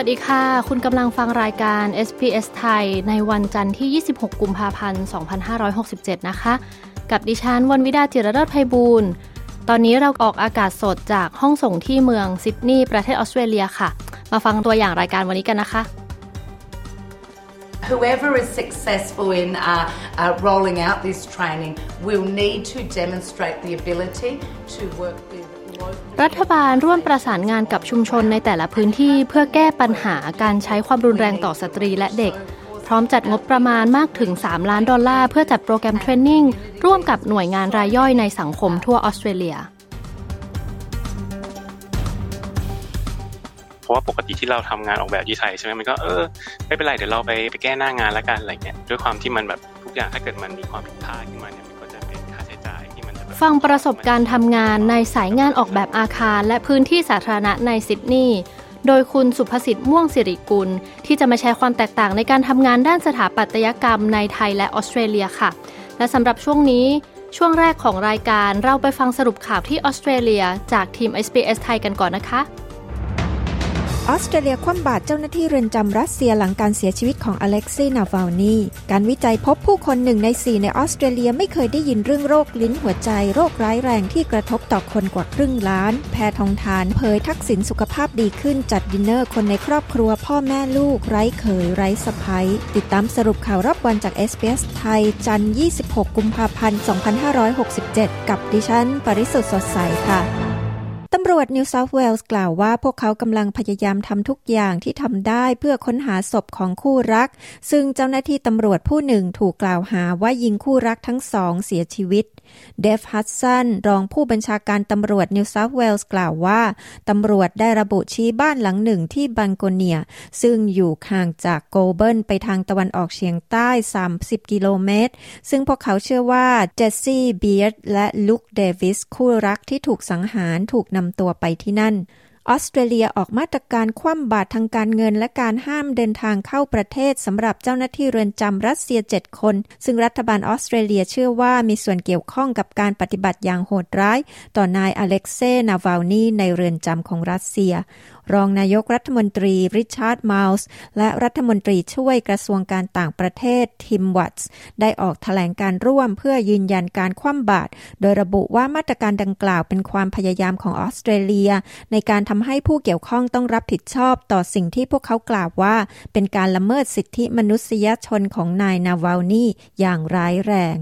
วัสดีค่ะ คุณกำลังฟังรายการ SPS ไทย ในวันจันทร์ที่ 26 กุมภาพันธ์ 2567 นะคะ กับดิฉันวันวิดาจิรเลิศไพบูลตอนนี้เราออกอากาศสดจากห้องส่งที่เมืองซิดนีย์ประเทศออสเตรเลียค่ะ มาฟังตัวอย่างรายการวันนี้กันนะคะ Whoever is successful in uh, uh, rolling out this training will need to demonstrate the ability to work with รัฐบาลร่วมประสานงานกับชุมชนในแต่ละพื้นที่เพื่อแก้ปัญหาการใช้ความรุนแรงต่อสตรีและเด็ก พร้อมจัดงบประมาณมากถึง 3 ล้านดอลลาร์เพื่อจัดโปรแกรม training ร่วมกับหน่วยงานรายย่อยในสังคมทั่วออสเตรเลีย เพราะว่าปกติที่เราทำงานออกแบบที่ไทยใช่ไหมมันก็เออไม่เป็นไรเดี๋ยวเราไปไปแก้หน้างานแล้วกันอะไรเงี้ยด้วยความที่มันแบบทุกอย่างถ้าเกิดมันมีความผิดพลาดขึ้นมาเนี่ยฟังประสบการณ์ทำงานในสายงานออกแบบอาคาร และพื้นที่สาธารณะในซิดนีย์โดยคุณสุภสิทธิ์ม่วงสิริกุล ที่จะมาแชร์ความแตกต่างในการทำงานด้านสถาปัตยกรรมในไทยและออสเตรเลียค่ะ และสำหรับช่วงนี้ ช่วงแรกของรายการเราไปฟังสรุปข่าวที่ออสเตรเลีย จากทีม SBS ไทยกันก่อนนะคะ ออสเตรเลียคว่ำบาตรเจ้าหน้าที่เรือนจำรัสเซียหลังการเสียชีวิตของอเล็กซีนาวาลนีการวิจัยพบผู้คนหนึ่งใน4ในออสเตรเลียไม่เคยได้ยินเรื่องโรคลิ้นหัวใจ โรคร้ายแรงที่กระทบต่อคนกว่าครึ่งล้าน แพทองทานเผยทักษิณสุขภาพดีขึ้นจัดดินเนอร์คนในครอบครัวพ่อแม่ลูก ไร้เขยไร้สะพ้ยติดตามสรุปข่าวรอบวันจาก SBS ไทย จันทร์26 กุมภาพันธ์ 2567 กับดิฉัน ปริสุทธ์สดใสค่ะ ตำรวจนิวเซาท์เวลส์กล่าวว่าพวกเขากำลังพยายามทำทุกอย่างที่ทำได้เพื่อค้นหาศพของคู่รัก ซึ่งเจ้าหน้าที่ตำรวจผู้หนึ่งถูกกล่าวหาว่ายิงคู่รักทั้งสองเสียชีวิต เดฟฮัตสันรองผู้บัญชาการตำรวจนิวเซาท์เวลส์กล่าวว่าตำรวจได้ระบุชี้บ้านหลังหนึ่งที่บังโกเนีย ซึ่งอยู่ห่างจากโกลเบิลไปทางตะวันออกเฉียงใต้ 30 กิโลเมตร ซึ่งพวกเขาเชื่อว่าเจสซี่เบียร์และลุคเดวิสคู่รักที่ถูกสังหารถูกนำตัวไปที่นั่น ออสเตรเลียออกมาตรการคว่ำบาตรทางการเงินและการห้ามเดินทางเข้าประเทศสำหรับเจ้าหน้าที่เรือนจำรัสเซีย 7 คน ซึ่งรัฐบาลออสเตรเลียเชื่อว่ามีส่วนเกี่ยวข้องกับการปฏิบัติอย่างโหดร้าย ต่อนายอเล็กเซ่นาวาลนีในเรือนจำของรัสเซีย รองนายกรัฐมนตรีริชาร์ดมาลส์และรัฐมนตรีช่วยกระทรวงการต่างประเทศทิมวัตส์ได้ออกแถลงการณ์ร่วมเพื่อยืนยันการคว่ำบาตรโดยระบุว่ามาตรการดังกล่าวเป็นความพยายามของออสเตรเลีย ในการทำให้ผู้เกี่ยวข้องต้องรับผิดชอบต่อสิ่งที่พวกเขากล่าวว่า เป็นการละเมิดสิทธิมนุษยชนของนายนาวาลนี่อย่างร้ายแรง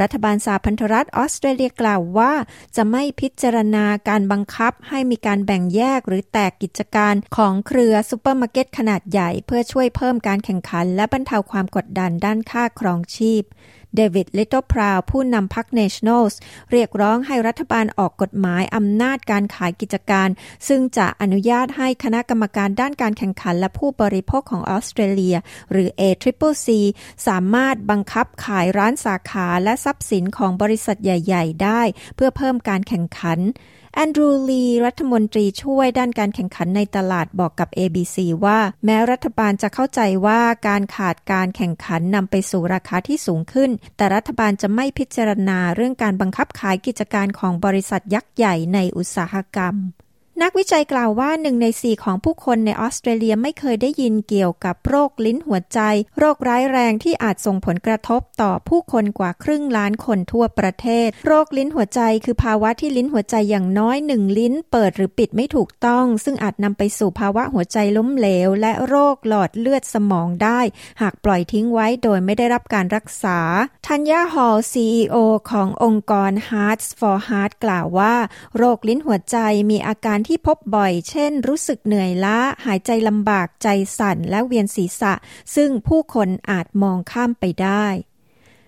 รัฐบาลสหพันธรัฐออสเตรเลียกล่าวว่า จะไม่พิจารณาการบังคับให้มีการแบ่งแยกหรือแตกกิจการของเครือซูเปอร์มาร์เก็ตขนาดใหญ่ เพื่อช่วยเพิ่มการแข่งขัน และบรรเทาความกดดันด้านค่าครองชีพ เดวิดลิตเติ้ลพราวผู้นำพรรคเนชั่นอลส์เรียกร้องให้รัฐบาลออกกฎหมายอำนาจการขายกิจการ ซึ่งจะอนุญาตให้คณะกรรมการด้านการแข่งขันและผู้บริโภคของออสเตรเลีย หรือ ACCC สามารถบังคับขายร้านสาขาและทรัพย์สินของบริษัทใหญ่ ๆ ได้ เพื่อเพิ่มการแข่งขัน แอนดรูลีรัฐมนตรีช่วยด้านการแข่งขันในตลาดบอกกับ ABC ว่า แม้รัฐบาลจะเข้าใจว่าการขาดการแข่งขันนำไปสู่ราคาที่สูงขึ้น แต่รัฐบาลจะไม่พิจารณาเรื่องการบังคับขายกิจการของบริษัทยักษ์ใหญ่ในอุตสาหกรรม นักวิจัยกล่าวว่าหนึ่งในสี่ของผู้คนในออสเตรเลียไม่เคยได้ยินเกี่ยวกับโรคลิ้นหัวใจ โรคร้ายแรงที่อาจส่งผลกระทบต่อผู้คนกว่าครึ่งล้านคนทั่วประเทศ โรคลิ้นหัวใจคือภาวะที่ลิ้นหัวใจอย่างน้อยหนึ่งลิ้นเปิดหรือปิดไม่ถูกต้อง ซึ่งอาจนำไปสู่ภาวะหัวใจล้มเหลว และโรคหลอดเลือดสมองได้ หากปล่อยทิ้งไว้โดยไม่ได้รับการรักษาทัญญาฮอล CEO ขององค์กร Hearts for Heart กล่าวว่า โรคลิ้นหัวใจมีอาการที่ที่พบบ่อย เช่น รู้สึกเหนื่อยล้า หายใจลำบากใจสั่นและเวียนศีรษะ ซึ่งผู้คนอาจมองข้ามไปได้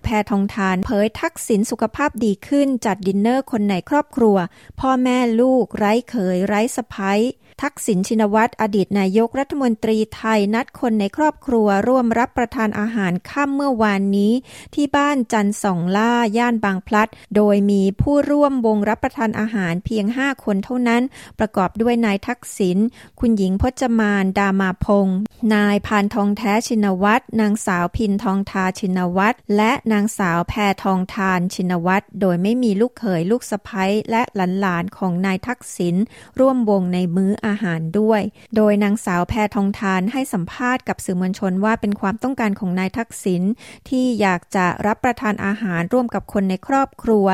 แพทองทานเผยทักษิณสุขภาพดีขึ้นจัดดินเนอร์คนในครอบครัว พ่อแม่ลูก ไร้เขย ไร้สะพ้ย ทักษิณชินวัตรอดีตนายกรัฐมนตรีไทยนัดคนในครอบครัวร่วมรับประทานอาหารค่ำเมื่อวานนี้ ที่บ้านจันสองล่าย่านบางพลัด โดยมีผู้ร่วมวงรับประทานอาหารเพียงห้าคนเท่านั้น ประกอบด้วยนายทักษิณคุณหญิงพจมานดามาพงศ์นายพานทองแท้ชินวัตรนางสาวพินทองทาชินวัตรและนางสาวแพทองทานชินวัตรโดยไม่มีลูกเขยลูกสะพ้และหลานๆของนายทักษิณร่วมวงในมื้ออาหารด้วย โดยนางสาวแพทองทานให้สัมภาษณ์กับสื่อมวลชนว่าเป็นความต้องการของนายทักษิณที่อยากจะรับประทานอาหารร่วมกับคนในครอบครัว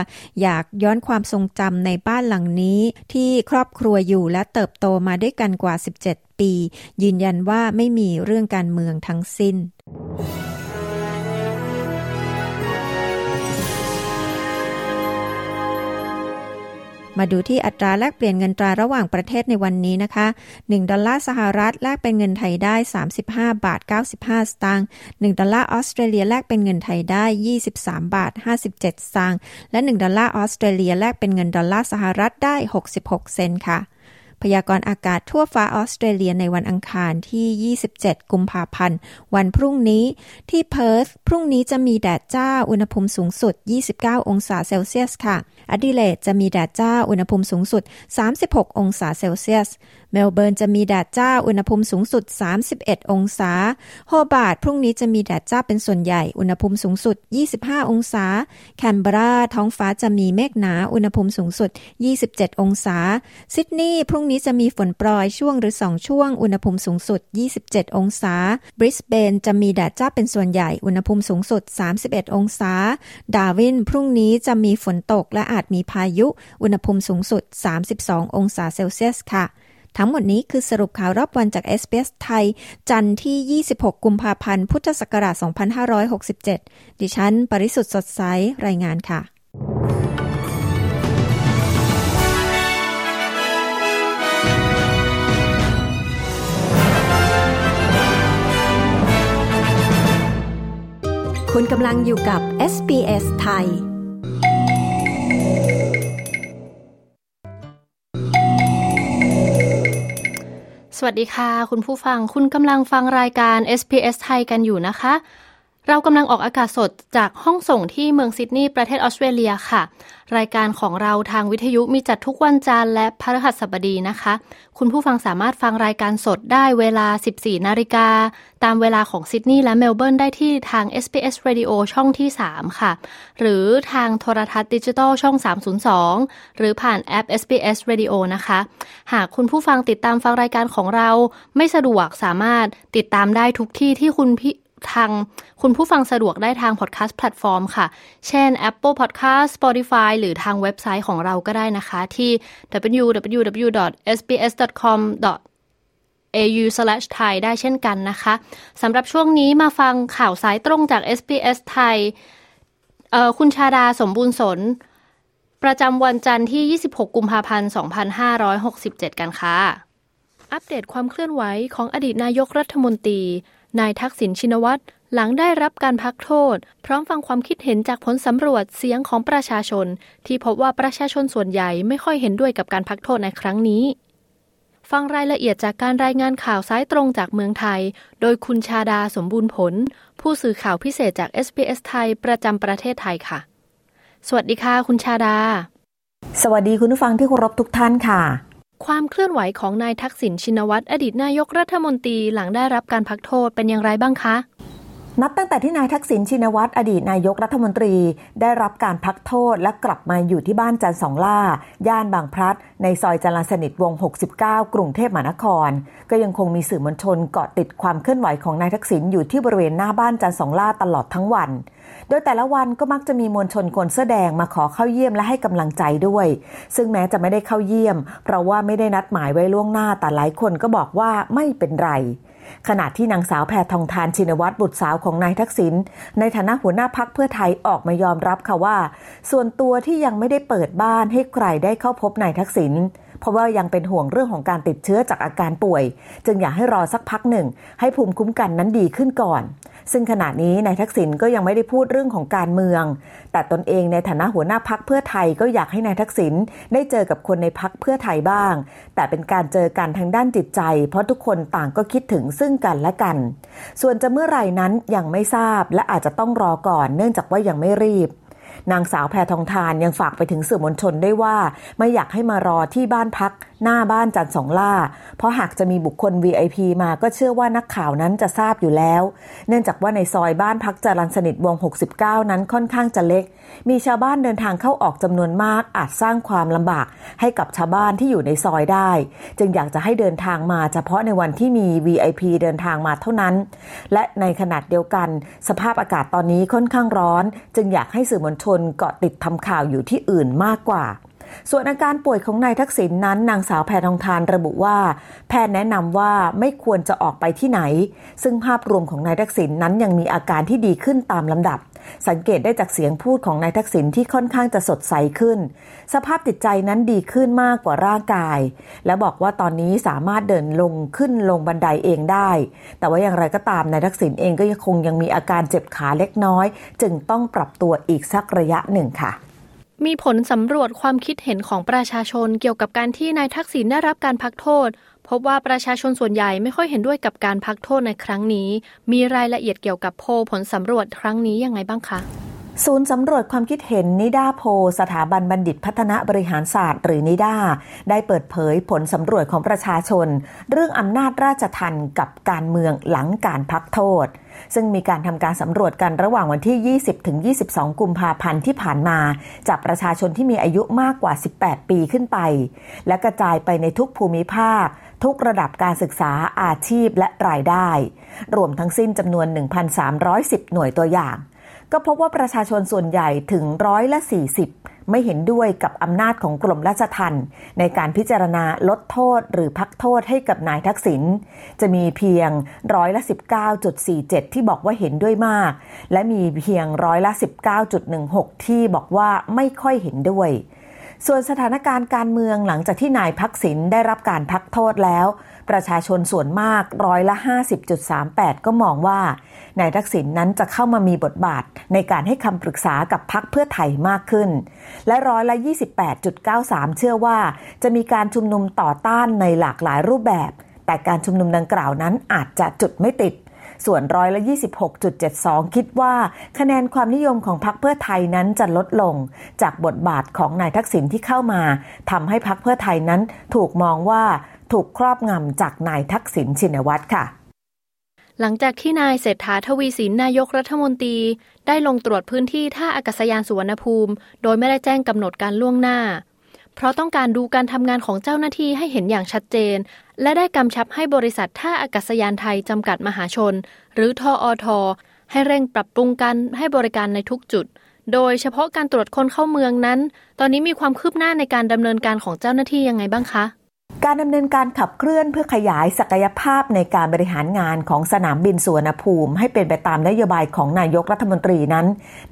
อยากย้อนความทรงจำในบ้านหลังนี้ ที่ครอบครัวอยู่และเติบโตมาด้วยกันกว่า 17 ปี ยืนยันว่าไม่มีเรื่องการเมืองทั้งสิ้น มาดูที่อัตราแลกเปลี่ยนเงินตราระหว่างประเทศในวันนี้นะคะ 1 ดอลลาร์สหรัฐแลกเป็นเงินไทยได้ 35 บาท 95 สตางค์ 1 ดอลลาร์ออสเตรเลียแลกเป็นเงินไทยได้ 23 บาท 57 สตางค์ และ 1 ดอลลาร์ออสเตรเลียแลกเป็นเงินดอลลาร์สหรัฐได้ 66 เซนต์ค่ะ พยากรณ์อากาศทั่วฟ้าออสเตรเลียในวันอังคารที่ 27 กุมภาพันธ์ วันพรุ่งนี้ที่เพิร์ธพรุ่งนี้จะมีแดดจ้าอุณหภูมิสูงสุด 29 องศาเซลเซียสค่ะ อดิเลดจะมีแดดจ้าอุณหภูมิสูงสุด 36 องศาเซลเซียส เมลเบิร์นจะมีแดดจ้าอุณหภูมิสูงสุด 31 องศา โฮบาร์ดพรุ่งนี้จะมีแดดจ้าเป็นส่วนใหญ่อุณหภูมิสูงสุด 25 องศา แคนเบราท้องฟ้าจะมีเมฆหนาอุณหภูมิสูงสุด 27 องศา ซิดนีย์พรุ่งนี้จะมีฝนโปรยช่วงหรือ 2 ช่วง อุณหภูมิสูงสุด 27 องศา บริสเบนจะมีแดดจ้าเป็นส่วนใหญ่อุณหภูมิสูงสุด 31 องศา ดาวินพรุ่งนี้จะมีฝนตกและอาจมีพายุ อุณหภูมิสูงสุด 32 องศาเซลเซียสค่ะ ทั้งหมดนี้คือสรุปข่าวรอบวันจาก s อ s ไทย จันทร์ที่ 26 กุมภาพันธ์ พุทธศักราช 2567 ดิฉัน ปริสุทธ์สดใส รายงานค่ะคุณกำลังอยู่กับ SBS ไทย สวัสดีค่ะ คุณผู้ฟังคุณกำลังฟังรายการ SPS ไทยกันอยู่นะคะ เรากำลังออกอากาศสดจากห้องส่งที่เมืองซิดนีย์ประเทศออสเตรเลียค่ะ รายการของเราทางวิทยุมีจัดทุกวันจันทร์และพฤหัสบดีนะคะ คุณผู้ฟังสามารถฟังรายการสดได้เวลา 14 นาฬิกา ตามเวลาของซิดนีย์และเมลเบิร์นได้ที่ทาง SBS Radio ช่องที่ 3 ค่ะ หรือทางโทรทัศน์ดิจิตอลช่อง 302 หรือผ่านแอป SBS Radio นะคะ หากคุณผู้ฟังติดตามฟังรายการของเราไม่สะดวกสามารถติดตามได้ทุกที่ที่คุณพี่ ทางคุณผู้ฟังสะดวกได้ทางพอดแคสต์แพลตฟอร์มค่ะ เช่น Apple Podcast Spotify หรือทางเว็บไซต์ของเราก็ได้นะคะที่ www.sbs.com au/thai ได้เช่นกันนะคะสำหรับช่วงนี้มาฟังข่าวสายตรงจาก SBS ไทยคุณชาดาสมบูรณ์สน ประจำวันจันทร์ที่ 26 กุมภาพันธ์ 2567 กันค่ะ อัปเดตความเคลื่อนไหวของอดีตนายกรัฐมนตรี นายทักษิณชินวัตรหลังได้รับการพักโทษ พร้อมฟังความคิดเห็นจากผลสำรวจเสียงของประชาชน ที่พบว่าประชาชนส่วนใหญ่ไม่ค่อยเห็นด้วยกับการพักโทษในครั้งนี้ ฟังรายละเอียดจากการรายงานข่าวสายตรงจากเมืองไทย โดยคุณชาดาสมบูรณ์ผล ผู้สื่อข่าวพิเศษจาก SBS ไทยประจำประเทศไทยค่ะ สวัสดีค่ะคุณชาดา สวัสดีคุณผู้ฟังที่เคารพทุกท่านค่ะ ความเคลื่อนไหวของนายทักษิณชินวัตรอดีตนายกรัฐมนตรีหลังได้รับการพักโทษเป็นอย่างไรบ้างคะ นับตั้งแต่ที่นายทักษิณชินวัตรอดีตนายกรัฐมนตรี ได้รับการพักโทษและกลับมาอยู่ที่บ้านจันสองล่า ย่านบางพลัด ในซอยจรัญสนิทวง 69 กรุงเทพมหานคร ก็ยังคงมีสื่อมวลชนเกาะติดความเคลื่อนไหวของนายทักษิณอยู่ที่บริเวณหน้าบ้านจันสองล่าตลอดทั้งวัน โดยแต่ละวันก็มักจะมีมวลชนคนเสื้อแดงมาขอเข้าเยี่ยมและให้กำลังใจด้วย ซึ่งแม้จะไม่ได้เข้าเยี่ยม เพราะว่าไม่ได้นัดหมายไว้ล่วงหน้าแต่หลายคนก็บอกว่าไม่เป็นไร ขณะที่นางสาวแพทองทานชินวัตรบุตรสาวของนายทักษิณในฐานะหัวหน้าพักเพื่อไทยออกมายอมรับค่ะว่า ส่วนตัวที่ยังไม่ได้เปิดบ้านให้ใครได้เข้าพบนายทักษิณเพราะว่ายังเป็นห่วงเรื่องของการติดเชื้อจากอาการป่วย จึงอยากให้รอสักพักหนึ่ง ให้ภูมิคุ้มกันนั้นดีขึ้นก่อน ซึ่งขณะนี้นายทักษิณก็ยังไม่ได้พูดเรื่องของการเมือง แต่ตนเองในฐานะหัวหน้าพักเพื่อไทยก็อยากให้นายทักษิณได้เจอกับคนในพักเพื่อไทยบ้าง แต่เป็นการเจอกันทางด้านจิตใจ เพราะทุกคนต่างก็คิดถึงซึ่งกันและกัน ส่วนจะเมื่อไหร่นั้นยังไม่ทราบและอาจจะต้องรอก่อน เนื่องจากว่ายังไม่รีบ นางสาวแพทองทานยังฝากไปถึงสื่อมวลชนได้ว่า ไม่อยากให้มารอที่บ้านพักหน้าบ้านจันสองล่า เพราะหากจะมีบุคคล VIP มาก็เชื่อว่านักข่าวนั้นจะทราบอยู่แล้ว เนื่องจากว่าในซอยบ้านพักจรันสนิทวง 69 นั้นค่อนข้างจะเล็ก มีชาวบ้านเดินทางเข้าออกจำนวนมากอาจสร้างความลำบาก ให้กับชาวบ้านที่อยู่ในซอยได้ จึงอยากจะให้เดินทางมาเฉพาะในวันที่มี VIP เดินทางมาเท่านั้น และในขนาดเดียวกัน สภาพอากาศตอนนี้ค่อนข้างร้อน จึงอยากให้สื่อมวลชนเกาะติดทำข่าวอยู่ที่อื่นมากกว่า ส่วนอาการป่วยของนายทักษิณนนั้นนางสาวแพทองทานระบุว่า แพทย์แนะนำว่าไม่ควรจะออกไปที่ไหน ซึ่งภาพรวมของนายทักษิณนนั้นยังมีอาการที่ดีขึ้นตามลำดับ สังเกตได้จากเสียงพูดของนายทักษิณที่ค่อนข้างจะสดใสขึ้น สภาพจิตใจนั้นดีขึ้นมากกว่าร่างกาย และบอกว่าตอนนี้สามารถเดินลงขึ้นลงบันไดเองได้ แต่ว่าอย่างไรก็ตามนายทักษิณเองก็ยังคงยังมีอาการเจ็บขาเล็กน้อย จึงต้องปรับตัวอีกสักระยะหนึ่งค่ะ มีผลสำรวจความคิดเห็นของประชาชนเกี่ยวกับการที่นายทักษิณได้รับการพักโทษ พบว่าประชาชนส่วนใหญ่ไม่ค่อยเห็นด้วยกับการพักโทษในครั้งนี้ มีรายละเอียดเกี่ยวกับโพผลสำรวจครั้งนี้ยังไงบ้างคะ ศูนย์สำรวจความคิดเห็นนิดาโพสถาบันบัณฑิตพัฒนาบริหารศาสตร์ หรือนิดาได้เปิดเผยผลสำรวจของประชาชน เรื่องอำนาจราชทันกับการเมืองหลังการพักโทษ ซึ่งมีการทำการสำรวจกันระหว่างวันที่ 20 ถึง 22 กุมภาพันธ์ที่ผ่านมา จากประชาชนที่มีอายุมากกว่า 18 ปีขึ้นไป และกระจายไปในทุกภูมิภาคทุกระดับการศึกษาอาชีพและรายได้ รวมทั้งสิ้นจำนวน 1,310 หน่วยตัวอย่าง ก็พบว่าประชาชนส่วนใหญ่ถึงร้อยละ40 ไม่เห็นด้วยกับอำนาจของกรมราชทัณฑ์ในการพิจารณาลดโทษหรือพักโทษให้กับนายทักษิณจะมีเพียงร้อยละ 19.47 ที่บอกว่าเห็นด้วยมาก และมีเพียงร้อยละ 19.16 ที่บอกว่าไม่ค่อยเห็นด้วยส่วนสถานการณ์การเมืองหลังจากที่นายพักษิณได้รับการพักโทษแล้ว ประชาชนส่วนมากร้อยละ 50.38 ก็มองว่านายทักษิณนนั้นจะเข้ามามีบทบาทในการให้คำปรึกษากับพักเพื่อไทยมากขึ้น และร้อยละ 28.93 เชื่อว่า จะมีการชุมนุมต่อต้านในหลากหลายรูปแบบ แต่การชุมนุมดังกล่าวนั้นอาจจะจุดไม่ติดส่วนร้อยละ26.72 คิดว่า คะแนนความนิยมของพรรคเพื่อไทยนั้นจะลดลง จากบทบาทของนายทักษิณที่เข้ามาทำให้พรรคเพื่อไทยนั้นถูกมองว่า ถูกครอบงำจากนายทักษิณชินวัตรค่ะ หลังจากที่นายเศรษฐาทวีสินนายกรัฐมนตรี ได้ลงตรวจพื้นที่ท่าอากาศยานสุวรรณภูมิ โดยไม่ได้แจ้งกำหนดการล่วงหน้า เพราะต้องการดูการทำงานของเจ้าหน้าที่ให้เห็นอย่างชัดเจน และได้กำชับให้บริษัทท่าอากาศยานไทยจำกัดมหาชน หรือทออทให้เร่งปรับปรุงการให้บริการในทุกจุด โดยเฉพาะการตรวจคนเข้าเมืองนั้น ตอนนี้มีความคืบหน้าในการดำเนินการของเจ้าหน้าที่ยังไงบ้างคะ การดำเนินการขับเคลื่อนเพื่อขยายศักยภาพในการบริหารงานของสนามบินสุวรรณภูมิ ให้เป็นไปตามนโยบายของนายกรัฐมนตรีนั้น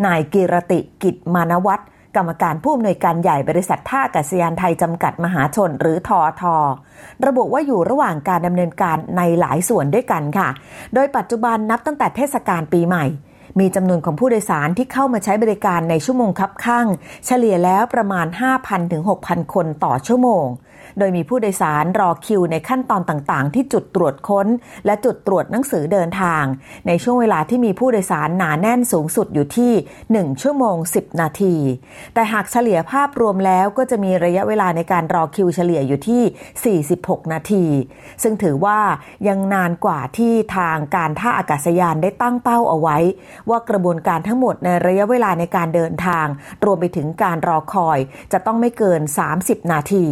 นายกิรติกิจมานวัตรกรรมการผู้อำนวยการใหญ่บริษัทท่าอากาศยานไทยจำกัดมหาชนหรือทอทอระบุว่าอยู่ระหว่างการดำเนินการในหลายส่วนด้วยกันค่ะ โดยปัจจุบันนับตั้งแต่เทศกาลปีใหม่ มีจำนวนของผู้โดยสารที่เข้ามาใช้บริการในชั่วโมงคับข้าง เฉลี่ยแล้วประมาณ 5,000ถึง6,000 คนต่อชั่วโมง โดยมีผู้โดยสารรอคิวในขั้นตอนต่างๆ ที่จุดตรวจค้น และจุดตรวจหนังสือเดินทาง ในช่วงเวลาที่มีผู้โดยสารหนาแน่นสูงสุดอยู่ที่ 1 ชั่วโมง 10 นาที แต่หากเฉลี่ยภาพรวมแล้วก็จะมีระยะเวลาในการรอคิวเฉลี่ยอยู่ที่ 46 นาที ซึ่งถือว่ายังนานกว่าที่ทางการท่าอากาศยานได้ตั้งเป้าเอาไว้ ว่ากระบวนการทั้งหมดในระยะเวลาในการเดินทาง รวมไปถึงการรอคอย จะต้องไม่เกิน 30 นาที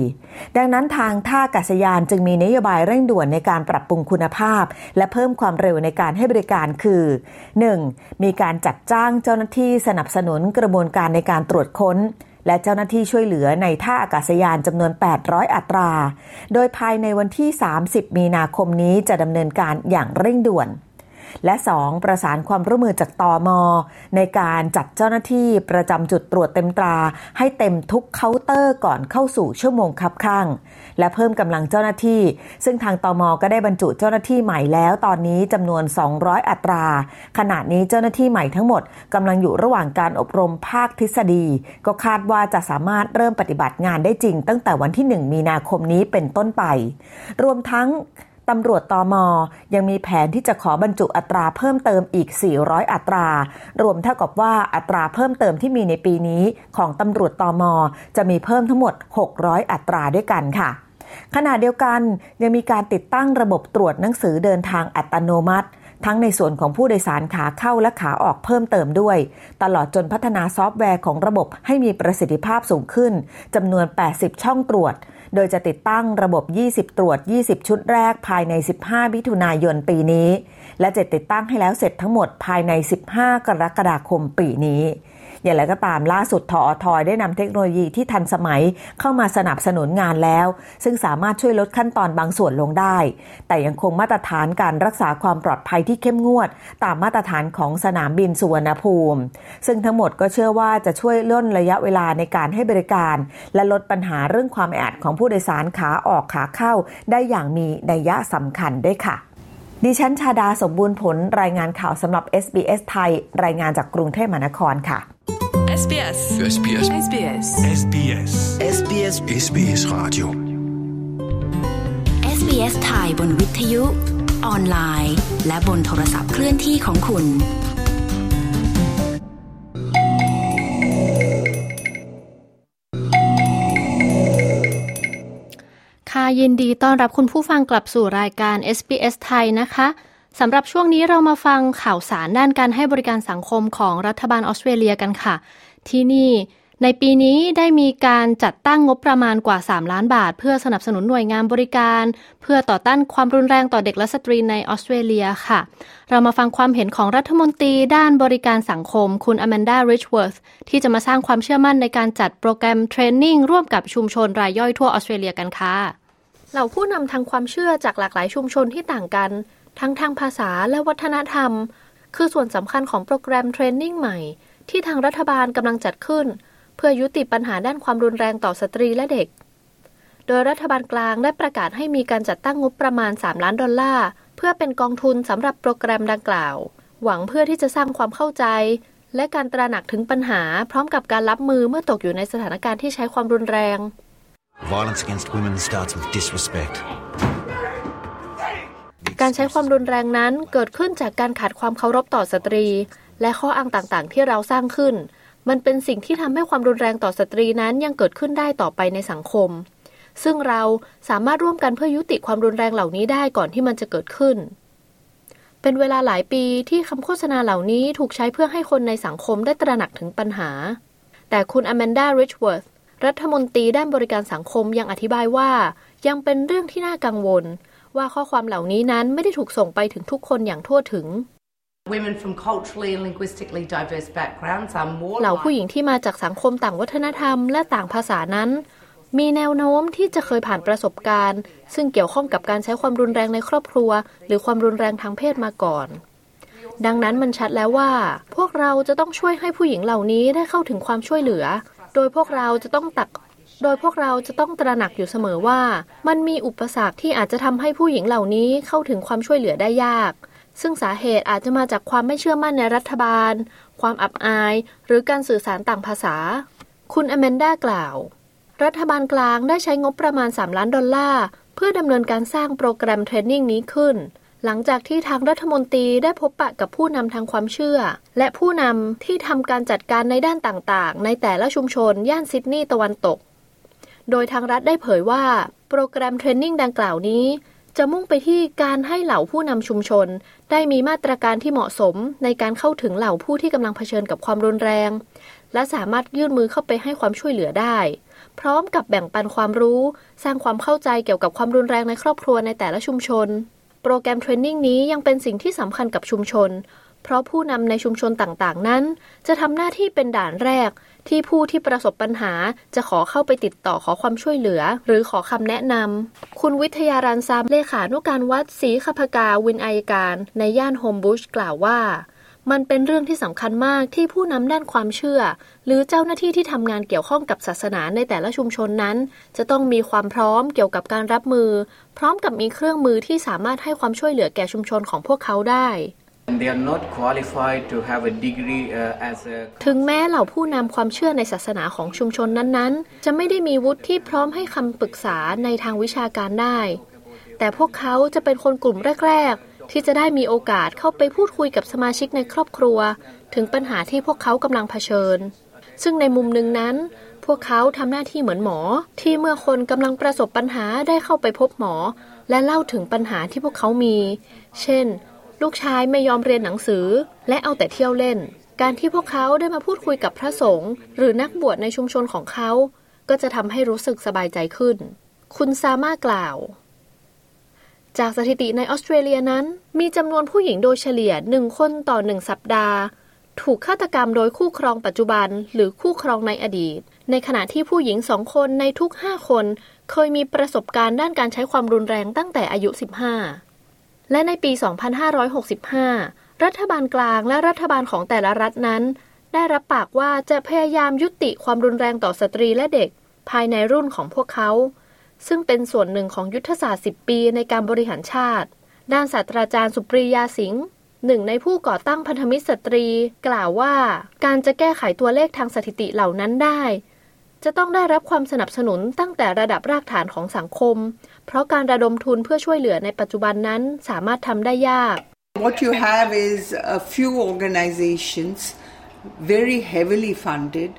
ดังนั้นนั้นทางท่าอากาศยานจึงมีนโยบายเร่งด่วนในการปรับปรุงคุณภาพ และเพิ่มความเร็วในการให้บริการคือ 1. มีการจัดจ้างเจ้าหน้าที่สนับสนุนกระบวนการในการตรวจค้น และเจ้าหน้าที่ช่วยเหลือในท่าอากาศยานจำนวน 800 อัตรา โดยภายในวันที่ 30 มีนาคมนี้จะดำเนินการอย่างเร่งด่วน และ 2. ประสานความร่วมมือจากตอมอในการจัดเจ้าหน้าที่ประจำจุดตรวจเต็มตรา ให้เต็มทุกเคาน์เตอร์ก่อนเข้าสู่ชั่วโมงคับข้าง และเพิ่มกำลังเจ้าหน้าที่ ซึ่งทางตอมอก็ได้บรรจุเจ้าหน้าที่ใหม่แล้ว ตอนนี้จำนวน 200 อัตรา ขณะนี้เจ้าหน้าที่ใหม่ทั้งหมดกำลังอยู่ระหว่างการอบรมภาคทฤษฎี ก็คาดว่าจะสามารถเริ่มปฏิบัติงานได้จริง ตั้งแต่วันที่ 1 มีนาคมนี้เป็นต้นไป รวมทั้ง ตำรวจตอมอยังมีแผนที่จะขอบรรจุอัตราเพิ่มเติมอีก 400 อัตรา รวมเท่ากับว่าอัตราเพิ่มเติมที่มีในปีนี้ของตำรวจตอมอจะมีเพิ่มทั้งหมด 600 อัตราด้วยกันค่ะขณะเดียวกันยังมีการติดตั้งระบบตรวจหนังสือเดินทางอัตโนมัติ ทั้งในส่วนของผู้โดยสารขาเข้าและขาออกเพิ่มเติมด้วย ตลอดจนพัฒนาซอฟต์แวร์ของระบบให้มีประสิทธิภาพสูงขึ้นจำนวน 80 ช่องตรวจ โดยจะติดตั้งระบบ 20 ตรวจ 20 ชุดแรกภายใน 15 มิถุนายนปีนี้ และจะติดตั้งให้แล้วเสร็จทั้งหมดภายใน 15 กรกฎาคมปีนี้ อย่างไรก็ตามล่าสุดทอทอยได้นำเทคโนโลยีที่ทันสมัยเข้ามาสนับสนุนงานแล้ว ซึ่งสามารถช่วยลดขั้นตอนบางส่วนลงได้ แต่ยังคงมาตรฐานการรักษาความปลอดภัยที่เข้มงวด ตามมาตรฐานของสนามบินสุวรรณภูมิ ซึ่งทั้งหมดก็เชื่อว่าจะช่วยล่นระยะเวลาในการให้บริการ และลดปัญหาเรื่องความแออัดของผู้โดยสารขาออกขาเข้า ได้อย่างมีนัยยะสำคัญด้วยค่ะ ดิฉันชาดาสมบูรณ์ผลรายงานข่าวสำหรับ SBS ไทย รายงานจากกรุงเทพมหานครค่ะ SBS SBS SBS SBS SBS SBS Radio SBS ไทยบนวิทยุ ออนไลน์ และบนโทรศัพท์เคลื่อนที่ของคุณ ค่ะ ยินดีต้อนรับคุณผู้ฟังกลับสู่รายการ SBS ไทยนะคะสำหรับช่วงนี้เรามาฟังข่าวสารด้านการให้บริการสังคมของรัฐบาลออสเตรเลียกันค่ะ ที่นี่ในปีนี้ได้มีการจัดตั้งงบประมาณกว่า 3 ล้านบาท เพื่อสนับสนุนหน่วยงานบริการ เพื่อต่อต้านความรุนแรงต่อเด็กและสตรีในออสเตรเลียค่ะ เรามาฟังความเห็นของรัฐมนตรีด้านบริการสังคม คุณอแมนดาริชเวิร์ธที่จะมาสร้างความเชื่อมั่นในการจัดโปรแกรม training ร่วมกับชุมชนรายย่อยทั่วออสเตรเลียกันค่ะ เหล่าผู้นำทางความเชื่อจากหลากหลายชุมชนที่ต่างกัน ทั้งทางภาษาและวัฒนธรรม คือส่วนสำคัญของโปรแกรมเทรนนิ่งใหม่ ที่ทางรัฐบาลกำลังจัดขึ้น เพื่อยุติปัญหาด้านความรุนแรงต่อสตรีและเด็ก โดยรัฐบาลกลางได้ประกาศให้มีการจัดตั้งงบประมาณ 3 ล้านดอลลาร์เพื่อเป็นกองทุนสำหรับโปรแกรมดังกล่าว หวังเพื่อที่จะสร้างความเข้าใจ และการตระหนักถึงปัญหา พร้อมกับการรับมือเมื่อตกอยู่ในสถานการณ์ที่ใช้ความรุนแรง Violence against women starts with disrespect. การใช้ความรุนแรงนั้นเกิดขึ้นจากการขาดความเคารพต่อสตรี และข้ออ้างต่างๆ ที่เราสร้างขึ้น มันเป็นสิ่งที่ทำให้ความรุนแรงต่อสตรีนั้นยังเกิดขึ้นได้ต่อไปในสังคม ซึ่งเราสามารถร่วมกันเพื่อยุติความรุนแรงเหล่านี้ได้ก่อนที่มันจะเกิดขึ้น เป็นเวลาหลายปีที่คำโฆษณาเหล่านี้ถูกใช้เพื่อให้คนในสังคมได้ตระหนักถึงปัญหา แต่คุณอแมนดาริชเวิร์ธ รัฐมนตรีด้านบริการสังคมยังอธิบายว่า ยังเป็นเรื่องที่น่ากังวล ว่าข้อความเหล่านี้นั้นไม่ได้ถูกส่งไปถึงทุกคนอย่างทั่วถึง เหล่าผู้หญิงที่มาจากสังคมต่างวัฒนธรรมและต่างภาษานั้น มีแนวโน้มที่จะเคยผ่านประสบการณ์ ซึ่งเกี่ยวข้องกับการใช้ความรุนแรงในครอบครัว หรือความรุนแรงทางเพศมาก่อนดังนั้นมันชัดแล้วว่า พวกเราจะต้องช่วยให้ผู้หญิงเหล่านี้ได้เข้าถึงความช่วยเหลือ โดยพวกเราจะต้องตัก โดยพวกเราจะต้องตระหนักอยู่เสมอว่า มันมีอุปสรรคที่อาจจะทำให้ผู้หญิงเหล่านี้เข้าถึงความช่วยเหลือได้ยาก ซึ่งสาเหตุอาจจะมาจากความไม่เชื่อมั่นในรัฐบาล ความอับอาย หรือการสื่อสารต่างภาษา คุณอแมนด้ากล่าว รัฐบาลกลางได้ใช้งบประมาณ 3 ล้านดอลลาร์เพื่อดำเนินการสร้างโปรแกรมเทรนนิ่งนี้ขึ้น หลังจากที่ทางรัฐมนตรีได้พบปะกับผู้นำทางความเชื่อ และผู้นำที่ทำการจัดการในด้านต่างๆ ในแต่ละชุมชน ย่านซิดนีย์ตะวันตก โดยทางรัฐได้เผยว่า โปรแกรมเทรนนิ่งดังกล่าวนี้ จะมุ่งไปที่การให้เหล่าผู้นำชุมชน ได้มีมาตรการที่เหมาะสมในการเข้าถึงเหล่าผู้ที่กำลังเผชิญกับความรุนแรง และสามารถยื่นมือเข้าไปให้ความช่วยเหลือได้พร้อมกับแบ่งปันความรู้ สร้างความเข้าใจเกี่ยวกับความรุนแรงในครอบครัวในแต่ละชุมชน โปรแกรมเทรนนิ่งนี้ยังเป็นสิ่งที่สำคัญกับชุมชน เพราะผู้นำในชุมชนต่างๆ นั้น จะทำหน้าที่เป็นด่านแรก ที่ผู้ที่ประสบปัญหาจะขอเข้าไปติดต่อขอความช่วยเหลือ หรือขอคำแนะนำคุณวิทยารันซามเลขานุการวัดศรีขพกาวินอายการ ในย่านโฮมบุชกล่าวว่า มันเป็นเรื่องที่สำคัญมากที่ผู้นำด้านความเชื่อ หรือเจ้าหน้าที่ที่ทำงานเกี่ยวข้องกับศาสนาในแต่ละชุมชนนั้น จะต้องมีความพร้อมเกี่ยวกับการรับมือ พร้อมกับมีเครื่องมือที่สามารถให้ความช่วยเหลือแก่ชุมชนของพวกเขาได้ They are not qualified to have a degree uh, as a ถึงแม้เหล่าผู้นำความเชื่อในศาสนาของชุมชนนั้นๆ จะไม่ได้มีวุฒิที่พร้อมให้คำปรึกษาในทางวิชาการได้ แต่พวกเขาจะเป็นคนกลุ่มแรกๆ ที่จะได้มีโอกาสเข้าไปพูดคุยกับสมาชิกในครอบครัว ถึงปัญหาที่พวกเขากำลังเผชิญ ซึ่งในมุมหนึ่งนั้น พวกเขาทำหน้าที่เหมือนหมอ ที่เมื่อคนกำลังประสบปัญหาได้เข้าไปพบหมอ และเล่าถึงปัญหาที่พวกเขามี เช่น ลูกชายไม่ยอมเรียนหนังสือ และเอาแต่เที่ยวเล่น การที่พวกเขาได้มาพูดคุยกับพระสงฆ์หรือนักบวชในชุมชนของเขา ก็จะทำให้รู้สึกสบายใจขึ้น คุณซามากล่าว จากสถิติในออสเตรเลียนั้น มีจำนวนผู้หญิงโดยเฉลี่ยหนึ่งคนต่อหนึ่งสัปดาห์ ถูกฆาตกรรมโดยคู่ครองปัจจุบัน หรือคู่ครองในอดีต ในขณะที่ผู้หญิงสองคนในทุกห้าคน เคยมีประสบการณ์ด้านการใช้ความรุนแรงตั้งแต่อายุ 15 และในปี 2565 รัฐบาลกลางและรัฐบาลของแต่ละรัฐนั้น ได้รับปากว่าจะพยายามยุติความรุนแรงต่อสตรีและเด็ก ภายในรุ่นของพวกเขา ซึ่งเป็นส่วนหนึ่งของยุทธศาสตร์ 10 ปีในการบริหารชาติ ด้านศาสตราจารย์สุปรียาสิงห์หนึ่งในผู้ก่อตั้งพันธมิตรสตรี กล่าวว่าการจะแก้ไขตัวเลขทางสถิติเหล่านั้นได้ จะต้องได้รับความสนับสนุนตั้งแต่ระดับรากฐานของสังคม เพราะการระดมทุนเพื่อช่วยเหลือในปัจจุบันนั้นสามารถทำได้ยาก What you have is a few organizations very heavily funded